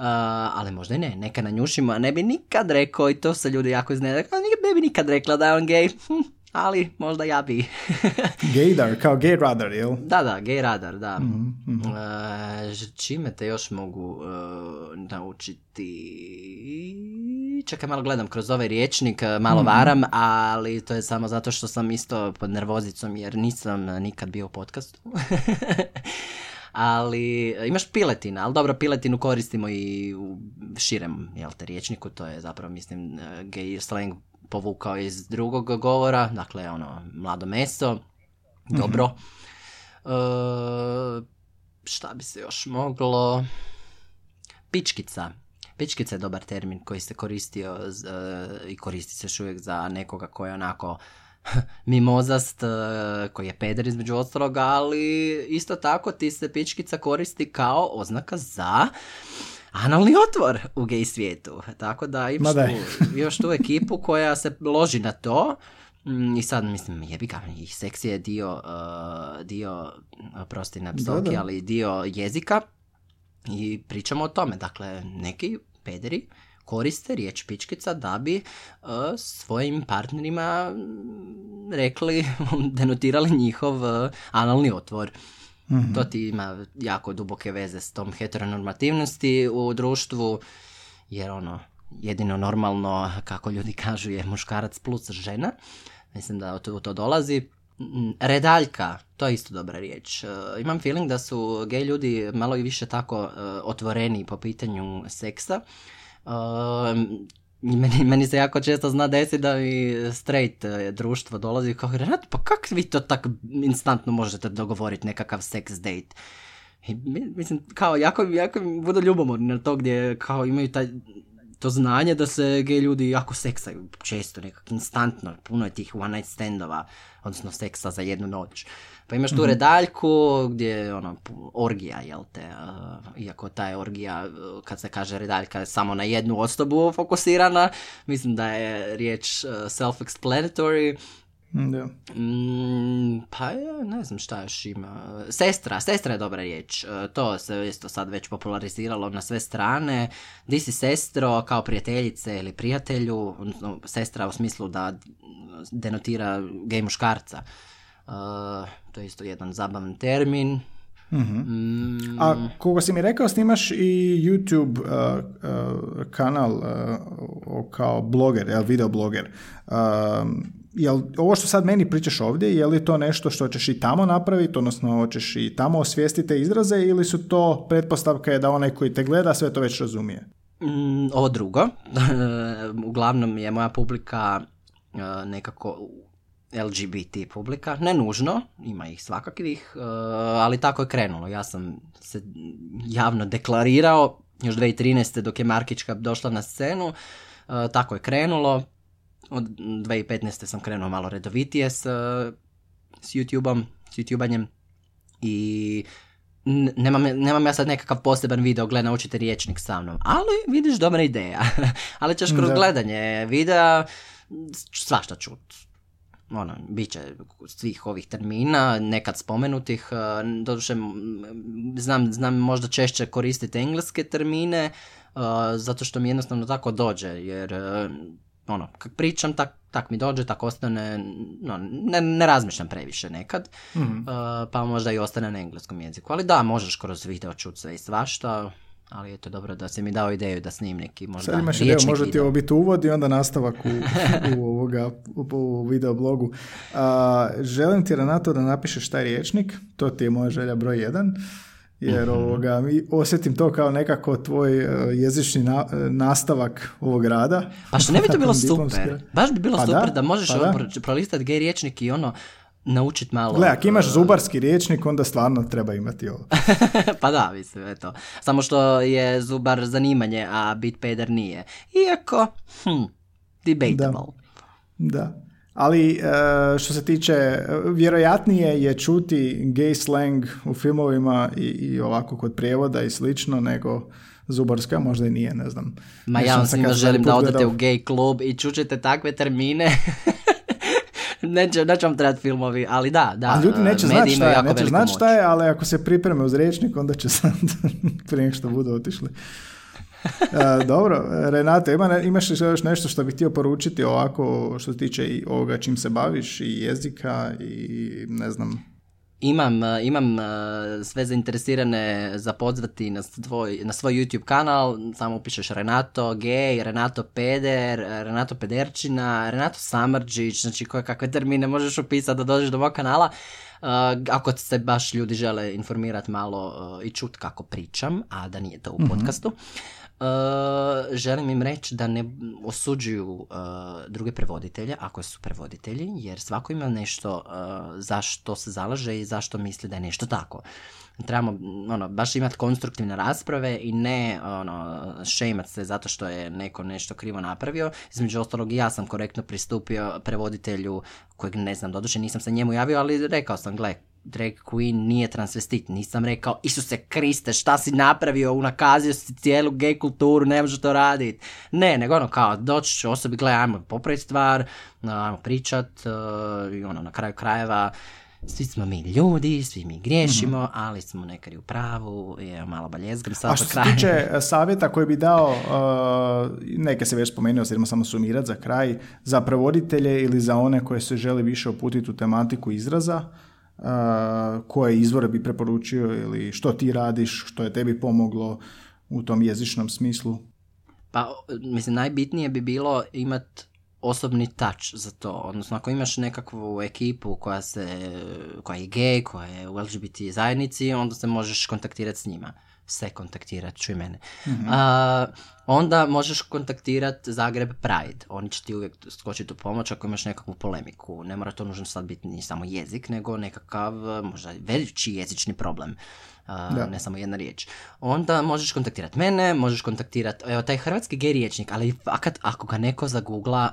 Uh, ali možda i ne, neka nanjušimo, a ne bi nikad rekao, i to se ljudi jako iznenade, ne bi nikad rekla da je on gej. Ali možda ja bi. Gaydar, kao gay radar, jel? Da, da, gay radar, da. mm čime te još mogu uh, naučiti? Čekaj, malo gledam kroz ovaj riječnik, e, malo mm varam, ali to je samo zato što sam isto pod nervozicom jer nisam nikad bio u podcastu. ali imaš piletina, ali dobro, piletinu koristimo i u širem jel te, riječniku, to je zapravo, mislim, gay slang povukao iz drugog govora, dakle ono mlado meso, dobro. Mhm. E, šta bi se još moglo? Pičkica. Pičkica je dobar termin koji se koristio z, e, i koristi se još uvijek za nekoga koji je onako mimozast uh, koji je peder između ostaloga, ali isto tako ti se pičkica koristi kao oznaka za analni otvor u gej svijetu. Tako da imaš, Ma tu, imaš tu ekipu koja se loži na to Mm, I sad, mislim, jebi ga, i seks je dio, uh, dio, prosti na psovki, ali dio jezika i pričamo o tome. Dakle, neki pederi koriste riječ pičkica da bi uh, svojim partnerima mm, rekli, denotirali njihov uh, analni otvor. Mm To ti ima jako duboke veze s tom heteronormativnosti u društvu, jer ono, jedino normalno, kako ljudi kažu, je muškarac plus žena. Mislim da u to dolazi. Redaljka, to je isto dobra riječ. E, imam feeling da su gej ljudi malo i više tako e, otvoreni po pitanju seksa. E, meni, meni se jako često zna desiti da mi straight društvo dolazi kao Renat, pa kak vi to tak instantno možete dogovoriti nekakav sex date? I, mislim, kao, jako, jako budu ljubomorni na to gdje kao imaju taj to znanje da se gej ljudi jako seksaju, često nekak instantno, puno je tih one night standova, odnosno seksa za jednu noć. Pa imaš tu mm redaljku gdje je ono, orgija, jel te, iako ta je orgija, kad se kaže redaljka, samo na jednu osobu fokusirana, mislim da je riječ self-explanatory, da. Mm, pa ne znam šta još ima. Sestra, sestra je dobra riječ. E, to se isto sad već populariziralo na sve strane. Di si sestro kao prijateljice ili prijatelju, sestra u smislu da denotira gej muškarca. Uh, to je isto jedan zabavan termin. mm A koga si mi rekao, snimaš i YouTube kanal kao bloger, video bloger jel ovo što sad meni pričaš ovdje, je li to nešto što ćeš i tamo napraviti, odnosno hoćeš i tamo osvijestiti te izraze ili su to pretpostavke da onaj koji te gleda sve to već razumije? Mm, ovo drugo. Uglavnom je moja publika uh, nekako LGBT publika, ne nužno, ima ih svakakvih, uh, ali tako je krenulo. Ja sam se javno deklarirao još 2013. dok je Markićka došla na scenu, uh, tako je krenulo, od 2015. sam krenuo malo redovitije s, s YouTube-om, s YouTube-anjem i nemam, nemam ja sad nekakav poseban video gled naučite riječnik sa mnom, ali vidiš dobra ideja. ali ćeš kroz gledanje videa svašta čut. Ono, bit će svih ovih termina, nekad spomenutih, e, doduše znam, znam možda češće koristiti engleske termine, e, zato što mi jednostavno tako dođe, jer e, ono, kak pričam, tak, tak mi dođe, tak ostane, no, ne, ne razmišljam previše nekad, mm pa možda i ostane na engleskom jeziku. Ali da, možeš kroz video čuti sve i svašta, ali je to dobro da si mi dao ideju da snim neki možda Sad imaš ideju, može ti ovo biti uvod i onda nastavak u, u, ovoga, u, u videoblogu. A, želim ti, Renato, da napišeš taj riječnik, to ti je moja želja broj jedan jer mm ovoga, osjetim to kao nekako tvoj uh, jezični na, uh, nastavak ovog rada. Pa što ne bi to bilo super? Baš bi bilo pa super da, da možeš pa prolistati gej riječnik i ono, naučit malo... Gle, ako imaš zubarski riječnik, onda stvarno treba imati ovo. pa da, mislim, eto. Samo što je zubar zanimanje, a bit peder nije. Iako, hm, debatable. Da. da. Ali e, što se tiče, vjerojatnije je čuti gay slang u filmovima i, i ovako kod prijevoda i slično nego zubarska, možda i nije, ne znam. Ma ja vam svima želim da odete u gay klub i čučete takve termine. neće, neće vam trebati filmovi, ali da, da. A ljudi neće znati šta je, neće znati šta je, ali ako se pripreme uz rečnik, onda će sad prije što budu otišli. Dobro, Renate, ima, imaš li još nešto što bih htio poručiti ovako što se tiče i ovoga čim se baviš i jezika i ne znam, imam, imam sve zainteresirane za pozvati na svoj, na svoj YouTube kanal, samo upišeš Renato Gay, Renato Peder, Renato Pederčina, Renato Samrđić, znači koje kakve termine možeš upisati da dođeš do mog kanala. ako se baš ljudi žele informirati malo i čut kako pričam, a da nije to u mhm. podcastu, Uh, želim im reći da ne osuđuju uh, druge prevoditelje ako su prevoditelji jer svako ima nešto uh, zašto se zalaže i zašto misli da je nešto tako trebamo ono, baš imati konstruktivne rasprave i ne ono, šemat se zato što je neko nešto krivo napravio. Između ostalog ja sam korektno pristupio prevoditelju kojeg ne znam, doduše nisam se njemu javio, ali rekao sam, gle, drag queen nije transvestit. Nisam rekao, Isuse Kriste, šta si napravio, unakazio si cijelu gay kulturu, ne možeš to raditi. Ne, nego ono kao, doći ću osobi, gledaj, ajmo popraviti stvar, ajmo pričat, uh, i ono, na kraju krajeva, svi smo mi ljudi, svi mi griješimo, mhm. ali smo nekad u pravu, je malo baljezgam sad A što se tiče e, savjeta koji bi dao, uh, neke se već spomenuo, sad samo sumirati za kraj, za prevoditelje ili za one koje se žele više uputiti u tematiku izraza, koje izvore bi preporučio ili što ti radiš, što je tebi pomoglo u tom jezičnom smislu? Pa, mislim, najbitnije bi bilo imat osobni touch za to. Odnosno, ako imaš nekakvu ekipu koja, se, koja je gay, koja je u LGBT zajednici, onda se možeš kontaktirati s njima se kontaktirati, čuj mene. mm onda možeš kontaktirati Zagreb Pride. Oni će ti uvijek skočiti u pomoć ako imaš nekakvu polemiku. Ne mora to nužno sad biti ni samo jezik, nego nekakav možda veći jezični problem. Uh, ne samo jedna riječ. Onda možeš kontaktirati mene, možeš kontaktirati, evo taj hrvatski gej riječnik, ali fakat ako ga neko zagugla,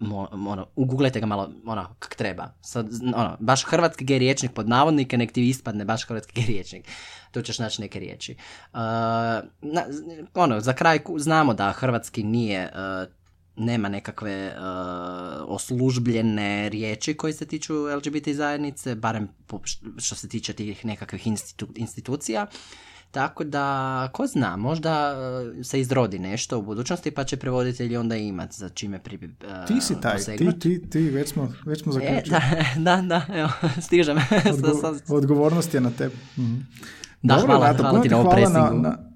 uh, mo, ono, uguglajte ga malo, ono, kak treba. Sad, ono, baš hrvatski gej riječnik pod navodnike, nek ti ispadne baš hrvatski gej riječnik tu ćeš naći neke riječi. Uh, na, ono, za kraj znamo da hrvatski nije uh, nema nekakve uh, oslužbljene riječi koji se tiču LGBT zajednice, barem što se tiče tih nekakvih institucija. Tako da, ko zna, možda se izrodi nešto u budućnosti pa će prevoditelji onda imati za čime pri, uh, Ti si taj, ti, ti, ti, već smo, već smo zaključili. E, da, da, da, evo, stižem. Odgo, odgovornost je na tebi. Mhm. Da, Dobro, hvala, hvala ti na na,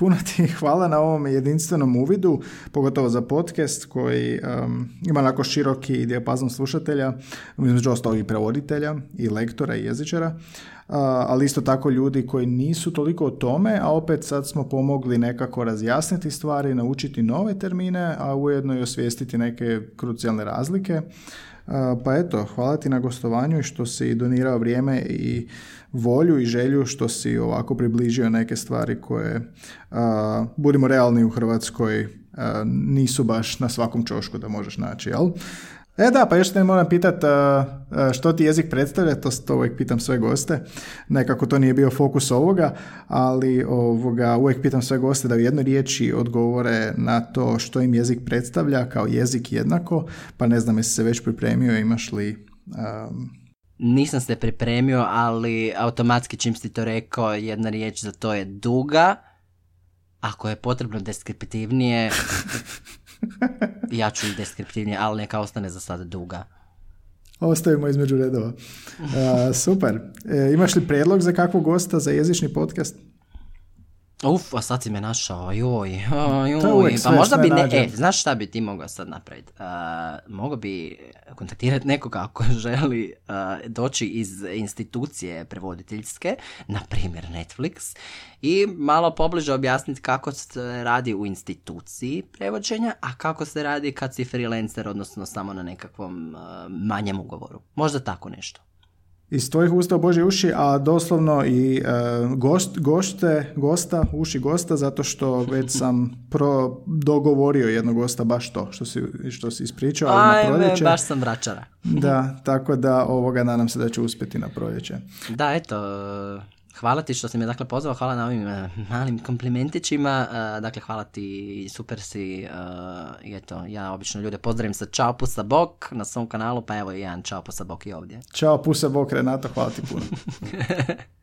Puno ti hvala na ovom jedinstvenom uvidu, pogotovo za podcast koji um, ima onako široki dijapazon slušatelja, između ostalog i prevoditelja, i lektora i jezičara, uh, ali isto tako ljudi koji nisu toliko o tome, a opet sad smo pomogli nekako razjasniti stvari, naučiti nove termine, a ujedno i osvijestiti neke krucijalne razlike. Uh, pa eto, hvala ti na gostovanju i što si donirao vrijeme i volju i želju što si ovako približio neke stvari koje, budimo realni u Hrvatskoj, nisu baš na svakom čošku da možeš naći, jel? E da, pa još ne moram pitat što ti jezik predstavlja, to, to uvijek pitam sve goste, nekako to nije bio fokus ovoga, ali ovoga, uvijek pitam sve goste da u jednoj riječi odgovore na to što im jezik predstavlja kao jezik jednako, pa ne znam jesi se već pripremio, imaš li nisam se pripremio, ali automatski čim si to rekao, jedna riječ za to je duga. Ako je potrebno deskriptivnije, ja ću i deskriptivnije, ali neka ostane za sada duga. Ostavimo između redova. super. E, imaš li prijedlog za kakvog gosta za jezični podcast? Uf, a sad si me našao, joj, joj, pa možda bi, ne, e, znaš šta bi ti mogao sad napraviti? Uh, mogao bi kontaktirati nekoga ako želi uh, doći iz institucije prevoditeljske, na primjer Netflix, i malo pobliže objasniti kako se radi u instituciji prevođenja, a kako se radi kad si freelancer, odnosno samo na nekakvom uh, manjem ugovoru. Možda tako nešto iz tvojih usta u Božje uši, a doslovno i e, gost, gošte, gosta, uši gosta, zato što već sam pro dogovorio jednog gosta baš to što si, što si ispričao. Ajme, na baš sam vračara. da, tako da ovoga nadam se da će uspjeti na proljeće. Da, eto, Hvala ti što si me dakle pozvao, hvala na ovim uh, malim komplimentićima, uh, dakle hvala ti, super si, uh, eto, ja obično ljude pozdravim sa čao pusa bok na svom kanalu, pa evo i jedan čao pusa bok i ovdje. Čao pusa bok Renato, hvala ti puno.